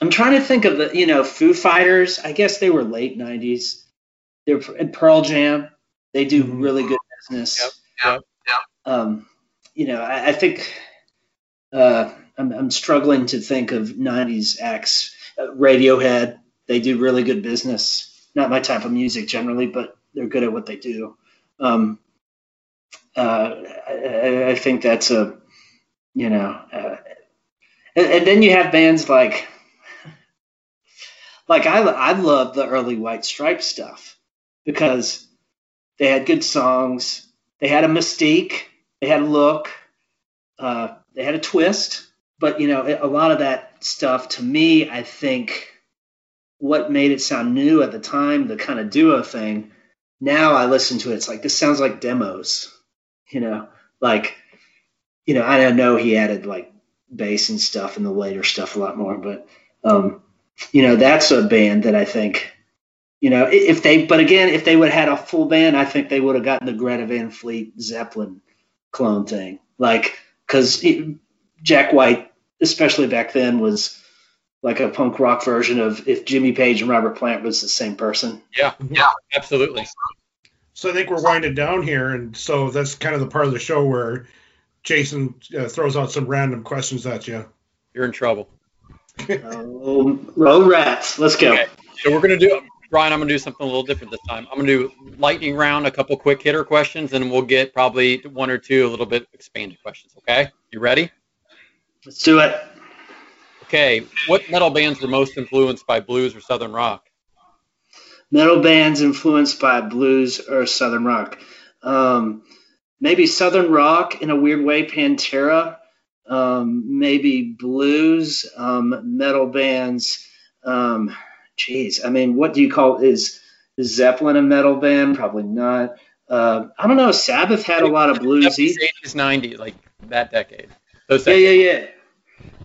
Speaker 4: I'm trying to think of the, you know, Foo Fighters. I guess they were late '90s. They're and Pearl Jam. They do
Speaker 2: Mhm.
Speaker 4: really good business.
Speaker 3: Yep, yep.
Speaker 4: Um, you know, I, I think uh, I'm, I'm struggling to think of '90s acts. Uh, Radiohead. They do really good business. Not my type of music generally, but they're good at what they do. Um, uh, I, I- I think that's a, you know, uh, and, and then you have bands like, like I, I love the early White Stripe stuff because they had good songs, they had a mystique, they had a look, uh, they had a twist. But you know, a lot of that stuff to me, I think, what made it sound new at the time, the kind of duo thing. Now I listen to it, it's like this sounds like demos, you know, like, you know, I don't know he added like bass and stuff and the later stuff a lot more, but um, you know, that's a band that I think, you know, if they, but again, if they would have had a full band, I think they would have gotten the Greta Van Fleet Zeppelin clone thing, like, because Jack White, especially back then, was like a punk rock version of if Jimmy Page and Robert Plant was the same person.
Speaker 3: Yeah, yeah, absolutely.
Speaker 2: So I think we're winding down here, and so that's kind of the part of the show where Jason uh, throws out some random questions at you.
Speaker 3: You're in trouble.
Speaker 4: oh, road rats, let's go.
Speaker 3: Okay. So we're gonna do Brian. I'm gonna do something a little different this time. I'm gonna do lightning round, a couple quick hitter questions, and we'll get probably one or two a little bit expanded questions. Okay, you ready?
Speaker 4: Let's do it.
Speaker 3: Okay, what metal bands were most influenced by blues or southern rock?
Speaker 4: Metal bands influenced by blues or southern rock. Um, maybe southern rock in a weird way, Pantera. Um, maybe blues. Um, metal bands. Um, geez, I mean, what do you call is is Zeppelin a metal band? Probably not. Uh, I don't know. Sabbath had a lot of bluesy.
Speaker 3: 70s, 80s, 90s, like that decade. Those
Speaker 4: Yeah,
Speaker 3: decades.
Speaker 4: yeah, yeah.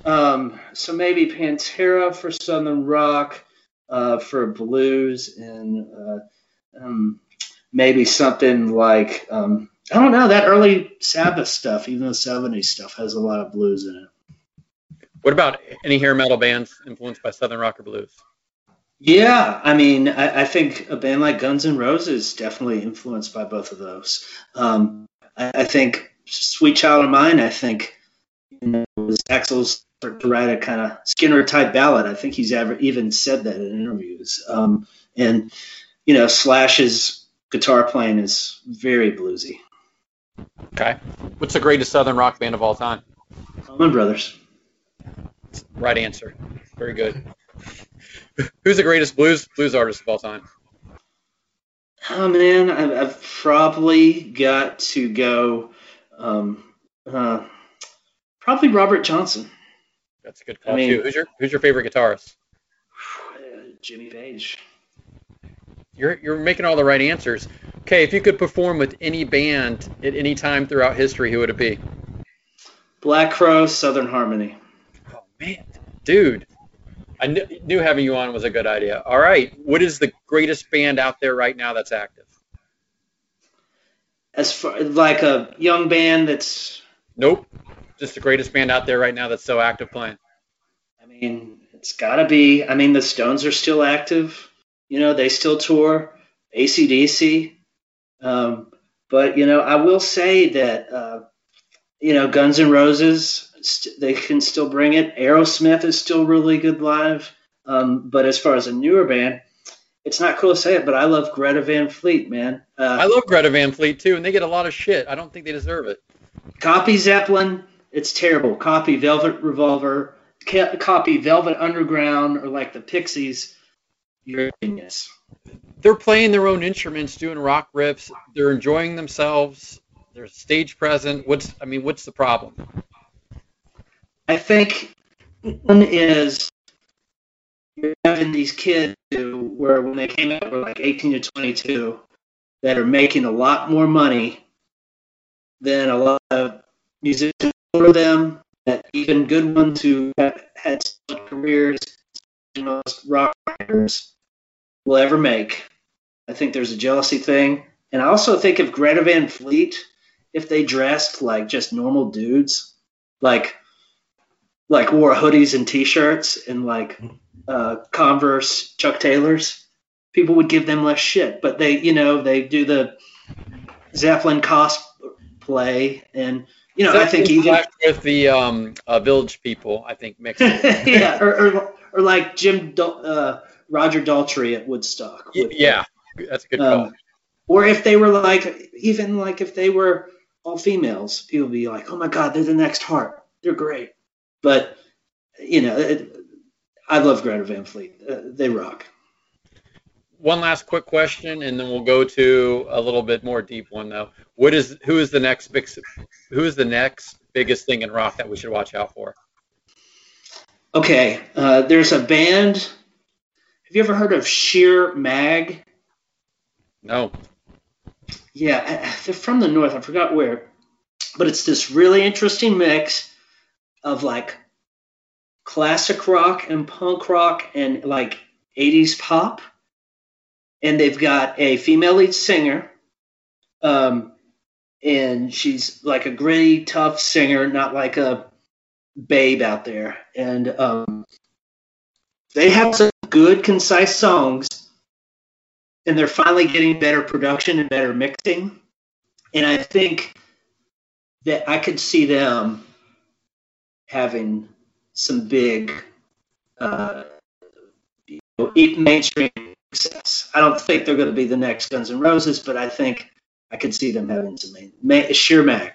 Speaker 4: Um, so maybe Pantera for Southern Rock, uh, for blues, and uh, um, maybe something like um, I don't know that early Sabbath stuff. Even the '70s stuff has a lot of blues in it.
Speaker 3: What about any hair metal bands influenced by southern rock or blues?
Speaker 4: Yeah, I mean, I, I think a band like Guns N' Roses definitely influenced by both of those. Um, I, I think Sweet Child of Mine. I think you know, was Axl's to write a kind of Skynyrd type ballad. I think he's ever even said that in interviews. Um, and you know, Slash's guitar playing is very bluesy.
Speaker 3: Okay. What's the greatest southern rock band of all time?
Speaker 4: Allman Brothers.
Speaker 3: Right answer. Very good. Who's the greatest blues blues artist of all time?
Speaker 4: Oh man, I've, I've probably got to go. Um, uh, probably Robert Johnson.
Speaker 3: That's a good call
Speaker 4: I mean-
Speaker 3: too. Who's your Who's your favorite guitarist?
Speaker 4: Jimmy Page.
Speaker 3: You're you're making all the right answers. Okay, if you could perform with any band at any time throughout history, who would it be?
Speaker 4: Black Crowes, Southern Harmony.
Speaker 3: Oh man, dude, I knew, knew having you on was a good idea. All right, what is the greatest band out there right now that's active?
Speaker 4: As far like a young band that's,
Speaker 3: Nope, just the greatest band out there right now that's so active playing.
Speaker 4: I mean, it's got to be. I mean, the Stones are still active. You know, they still tour. ACDC. Um, but you know, I will say that uh, you know, Guns N' Roses, st- they can still bring it. Aerosmith is still really good live. Um, but as far as a newer band, it's not cool to say it, but I love Greta Van Fleet, man. Uh,
Speaker 3: I love Greta Van Fleet too, and they get a lot of shit. I don't think they deserve it.
Speaker 4: Copy Zeppelin, it's terrible. Copy Velvet Revolver, copy Velvet Underground, or like the Pixies. You're a genius.
Speaker 3: They're playing their own instruments, doing rock riffs. They're enjoying themselves. They're stage present. What's I mean, what's the problem?
Speaker 4: I think one is you're having these kids who, where when they came out, were like 18 to 22, that are making a lot more money than a lot of musicians for them, that even good ones who have had careers, most rock writers, will ever make. I think there's a jealousy thing. And I also think if Greta Van Fleet, if they dressed like just normal dudes, like like wore hoodies and t-shirts and like uh, Converse Chuck Taylors, people would give them less shit. But they, you know, they do the Zeppelin cosplay, and you know, I think even
Speaker 3: with the um, uh, village people, I think mixed.
Speaker 4: yeah, or, or, or like Jim uh, Roger Daltrey at Woodstock.
Speaker 3: Yeah, that's a good call.
Speaker 4: Um, or if they were like, even like if they were all females, people would be like, oh my God, they're the next heart. They're great. But, you know, it, I love Greta Van Fleet. Uh, they rock.
Speaker 3: One last quick question, and then we'll go to a little bit more deep one though. What is who is the next big who is the next biggest thing in rock that we should watch out for?
Speaker 4: Okay, uh, there's a band. Have you ever heard of Sheer Mag?
Speaker 3: No.
Speaker 4: Yeah, uh, they're from the north. I forgot where, but it's this really interesting mix of like classic rock and punk rock and like 80s pop. And they've got a female lead singer, um, and she's like a gritty, tough singer, not like a babe out there. And um, they have some good, concise songs and they're finally getting better production and better mixing. And I think that I could see them having some big, uh, you know, mainstream success. I don't think they're going to be the next Guns N' Roses, but I think I could see them having some main, ma- Sheer Mag.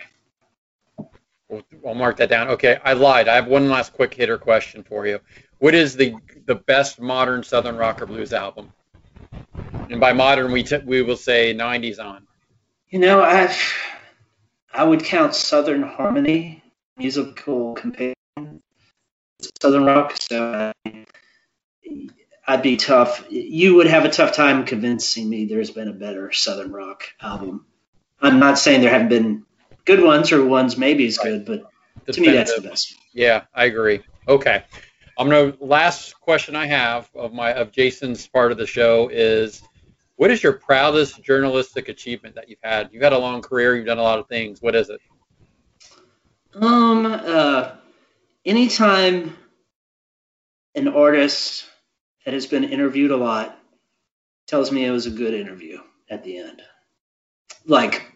Speaker 3: We'll, I'll mark that down. Okay, I lied. I have one last quick hitter question for you. What is the the best modern Southern rock or blues album? And by modern, we t- we will say 90s on.
Speaker 4: You know, I I would count Southern Harmony musical companion Southern rock. So I'd be tough. You would have a tough time convincing me there's been a better Southern rock album. I'm not saying there haven't been good ones or ones maybe as good, but to me that's the best.
Speaker 3: Yeah, I agree. Okay. I'm gonna last question I have of my of Jason's part of the show is what is your proudest journalistic achievement that you've had? You've had a long career, you've done a lot of things. What is it?
Speaker 4: Um, uh, anytime an artist that has been interviewed a lot tells me it was a good interview at the end. Like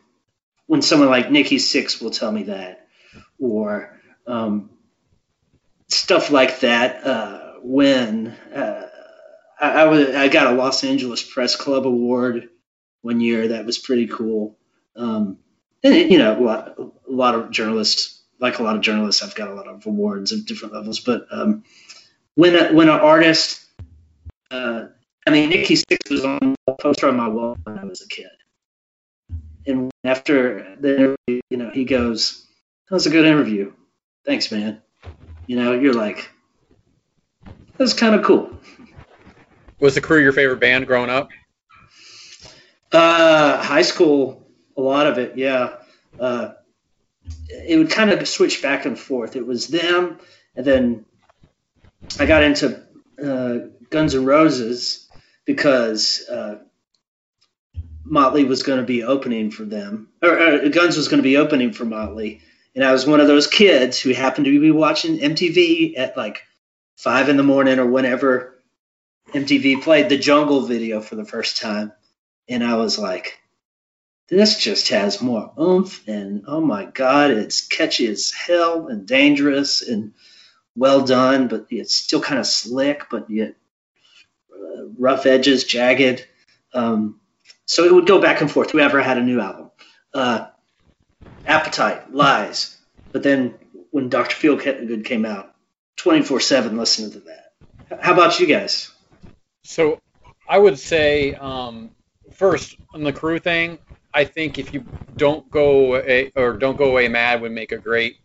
Speaker 4: when someone like Nikki Sixx will tell me that, or um, stuff like that. Uh, when uh, I, I was, I got a Los Angeles Press Club award one year. That was pretty cool. Um, and you know, a lot, a lot of journalists, like a lot of journalists, I've got a lot of awards at different levels. But um, when a, when an artist, uh, I mean, Nikki Sixx was on a poster on my wall when I was a kid, and after the interview, you know, he goes, "That was a good interview. Thanks, man." You know, you're like, "That's kind of cool."
Speaker 3: Was the Crüe your favorite band growing up?
Speaker 4: Uh, high school, a lot of it, yeah. Uh, it would kind of switch back and forth. It was them, and then I got into uh, Guns N' Roses because uh, Motley was going to be opening for them, or uh, Guns was going to be opening for Motley, and I was one of those kids who happened to be watching MTV at like five in the morning or whenever MTV played the Jungle video for the first time and I was like, this just has more oomph, and oh my god, it's catchy as hell and dangerous and well done, but it's still kind of slick, but yet uh, rough edges, jagged. Um, so it would go back and forth. Whoever had a new album, uh, Appetite, Lies, but then when Dr. Feelgood came out, 24/7 listening to that. How about you guys?
Speaker 3: So I would say um, first on the Crüe thing. I think if you don't go away, or don't go away mad would make a great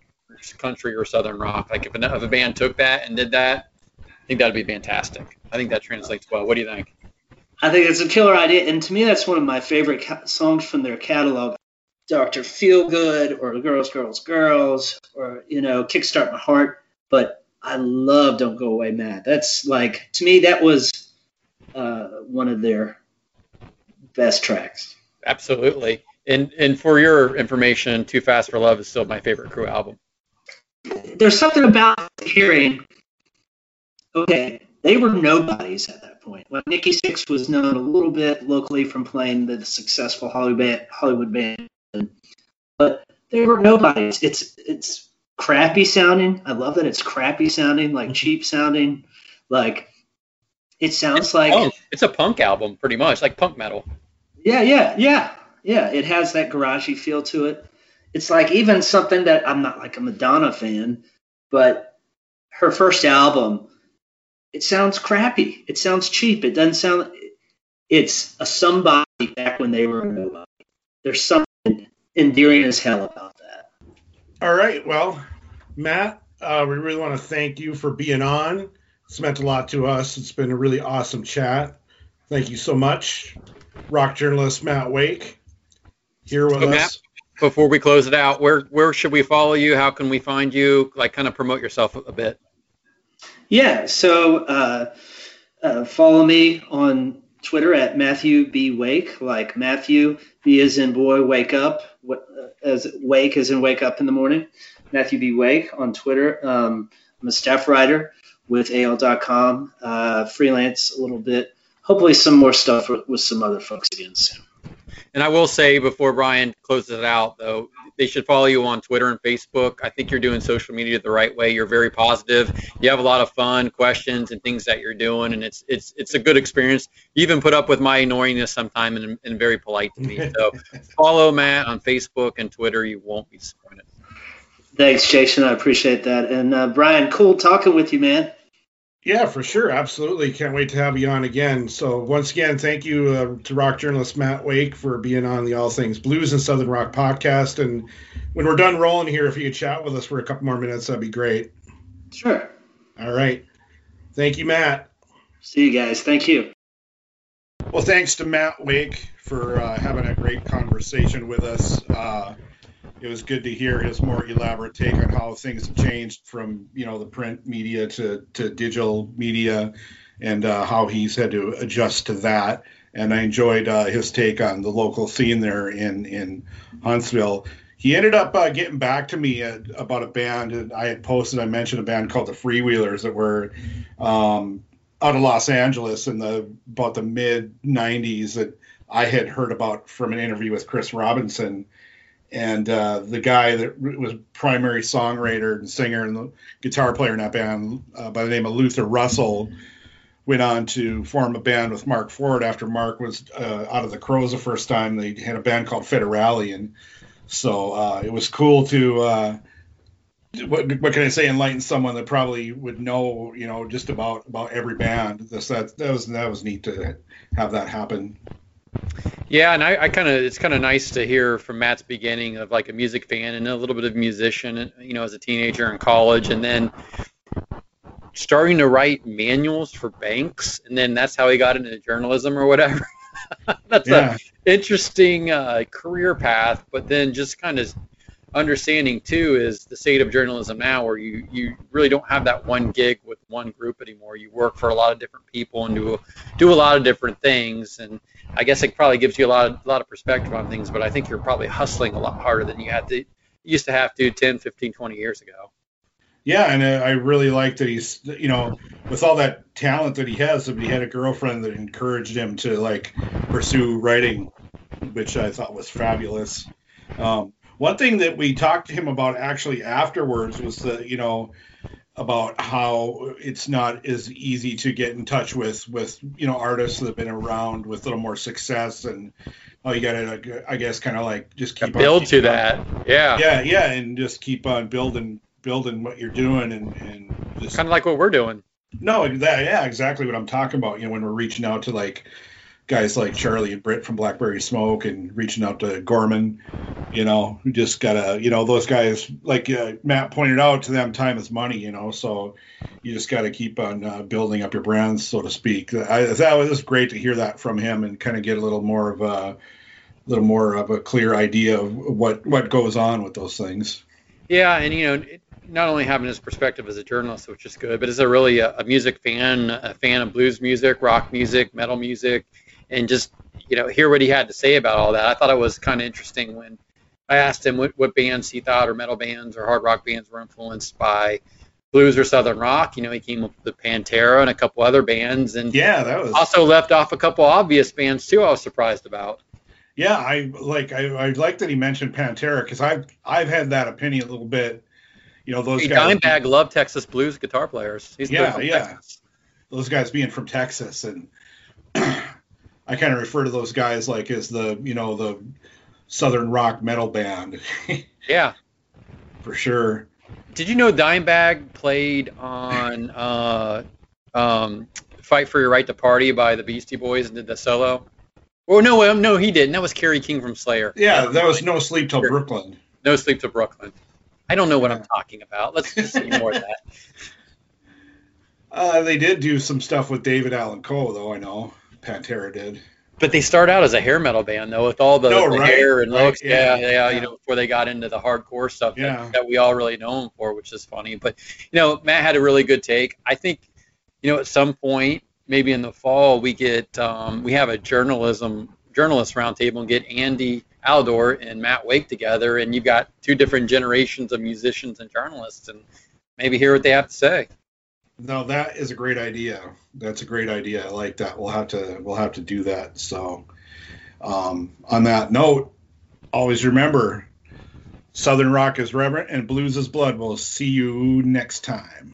Speaker 3: country or southern rock. Like if a, if a band took that and did that, I think that'd be fantastic. I think that translates well. What do you think?
Speaker 4: I think it's a killer idea, and to me, that's one of my favorite ca- songs from their catalog. Doctor Feel Good, or Girls, Girls, Girls, or you know, Kickstart My Heart. But I love Don't Go Away Mad. That's like to me, that was uh, one of their best tracks.
Speaker 3: Absolutely. And and for your information, Too Fast for Love is still my favorite Crüe album.
Speaker 4: there's something about hearing. Okay, they were nobodies at that point. Well, Nikki Sixx was known a little bit locally from playing the successful Hollywood Hollywood band, but they were nobodies. It's it's crappy sounding. I love that it's crappy sounding, like cheap sounding, like it sounds like
Speaker 3: punk. It's a punk album, pretty much, like punk metal.
Speaker 4: yeah, yeah, yeah, yeah. It has that garagey feel to it. It's like even something that I'm not like a Madonna fan, but her first album, it sounds crappy. It sounds cheap. It doesn't sound. It's a somebody back when they were a nobody. There's something endearing as hell about that.
Speaker 2: All right. Well, Matt, uh, we really want to thank you for being on. It's meant a lot to us. It's been a really awesome chat. Thank you so much. Rock journalist Matt Wake here with
Speaker 3: So,
Speaker 2: us.
Speaker 3: Matt, before we close it out, where where should we follow you? How can we find you? Like, kind of promote yourself a bit.
Speaker 4: Yeah, so uh, uh, follow me on Twitter at Matthew B Wake, like Matthew B is in boy, wake up, uh, as wake as in wake up in the morning. Matthew B Wake on Twitter. Um, I'm a staff writer with AL.com, uh, freelance a little bit. Hopefully, some more stuff with, with some other folks again soon.
Speaker 3: And I will say before Brian closes it out, though, they should follow you on Twitter and Facebook. I think you're doing social media the right way. You're very positive. You have a lot of fun questions and things that you're doing, and it's it's it's a good experience. You even put up with my annoyingness sometime and, and very polite to me. So follow Matt on Facebook and Twitter. You won't be disappointed.
Speaker 4: Thanks, Jason. I appreciate that. And uh, Brian, cool talking with you, man.
Speaker 2: Yeah, for sure. Absolutely. Can't wait to have you on again. So, once again, thank you uh, to rock journalist Matt Wake for being on the All Things Blues and Southern Rock podcast. And when we're done rolling here, if you could chat with us for a couple more minutes, that'd be great.
Speaker 4: Sure.
Speaker 2: All right. Thank you, Matt.
Speaker 4: See you guys. Thank you.
Speaker 2: Well, thanks to Matt Wake for uh, having a great conversation with us. Uh, it was good to hear his more elaborate take on how things have changed from you know the print media to to digital media, and uh, how he's had to adjust to that. And I enjoyed uh, his take on the local scene there in in Huntsville. He ended up uh, getting back to me uh, about a band that I had posted. I mentioned a band called the Freewheelers that were um, out of Los Angeles in the about the mid '90s that I had heard about from an interview with Chris Robinson, and uh, the guy that was primary songwriter and singer and guitar player in that band uh, by the name of Luther Russell went on to form a band with Marc Ford after Marc was uh, out of the Crowes the first time. They had a band called Federale, and so uh, it was cool to. Uh, what, what can I say? Enlighten someone that probably would know, you know, just about about every band. This that that was that was neat to have that happen.
Speaker 3: Yeah, and I, I kind of it's kind of nice to hear from Matt's beginning of like a music fan and a little bit of musician, you know, as a teenager in college, and then starting to write manuals for banks, and then that's how he got into journalism or whatever. that's
Speaker 2: Yeah.
Speaker 3: a interesting uh, career path, but then just kind of understanding too is the state of journalism now, where you you really don't have that one gig with one group anymore. You work for a lot of different people and do do a lot of different things, and I guess it probably gives you a lot of lot of perspective on things. But I think you're probably hustling a lot harder than you had to used to have to 10, 15, 20 years ago.
Speaker 2: Yeah, and I really like that he's, you know, with all that talent that he has, that he had a girlfriend that encouraged him to like pursue writing, which I thought was fabulous. Um, one thing that we talked to him about actually afterwards was that, you know, about how it's not as easy to get in touch with with you know artists that have been around with a little more success and oh you gotta I guess kind of like just keep on
Speaker 3: Build to
Speaker 2: keeping on-
Speaker 3: that, yeah.
Speaker 2: yeah yeah and just keep on building building what you're doing and and just
Speaker 3: Kind of like what we're doing.
Speaker 2: no that yeah exactly what i'm talking about you know when we're reaching out to like guys like charlie and britt from blackberry smoke and reaching out to gorman you know just gotta you know those guys like uh, matt pointed out to them time is money you know so you just gotta keep on uh, building up your brands so to speak. I, that was great to hear that from him and kind of get a little more of a little more of a clear idea of what what goes on with those things.
Speaker 3: Yeah, and you know, it- not only having his perspective as a journalist, which is good, but as a really a, a music fan, a fan of blues music, rock music, metal music, and just you know hear what he had to say about all that. I thought it was kind of interesting when I asked him what, what bands he thought or metal bands or hard rock bands were influenced by blues or southern rock. You know, he came up with Pantera and a couple other bands, and
Speaker 2: Yeah, that was.
Speaker 3: also left off a couple obvious bands too. I was surprised about.
Speaker 2: Yeah, I like. I, I like that he mentioned Pantera because I've I've had that opinion a little bit. You know, those
Speaker 3: Hey,
Speaker 2: guys.
Speaker 3: Dimebag loved Texas blues guitar players. He's
Speaker 2: Yeah, yeah.
Speaker 3: Texas.
Speaker 2: those guys being from Texas, and I kind of refer to those guys like as the you know the southern rock metal band
Speaker 3: Yeah.
Speaker 2: for sure.
Speaker 3: Did you know Dimebag played on uh, um, "Fight for Your Right to Party" by the Beastie Boys and did the solo? Oh no, um, no, he didn't. That was Kerry King from Slayer.
Speaker 2: Yeah, that was no sleep till Brooklyn.
Speaker 3: No Sleep to Brooklyn. I don't know what I'm talking about. Let's just of that.
Speaker 2: Uh, they did do some stuff with David Allan Coe, though. I know Pantera did.
Speaker 3: But they start out as a hair metal band, though, with all the,
Speaker 2: No,
Speaker 3: the
Speaker 2: right,
Speaker 3: hair and
Speaker 2: right,
Speaker 3: looks. Yeah,
Speaker 2: yeah,
Speaker 3: yeah. You know, before they got into the hardcore stuff
Speaker 2: Yeah.
Speaker 3: that, that we all really know them for, which is funny. But you know, Matt had a really good take. I think, you know, at some point, maybe in the fall, we get um, we have a journalism journalist roundtable and get Andy Aledort and Matt Wake together, and you've got two different generations of musicians and journalists, and maybe hear what they have to say.
Speaker 2: No, that is a great idea. That's a great idea. I like that. We'll have to we'll have to do that. So, um, on that note, always remember, Southern rock is reverent and blues is blood. We'll see you next time.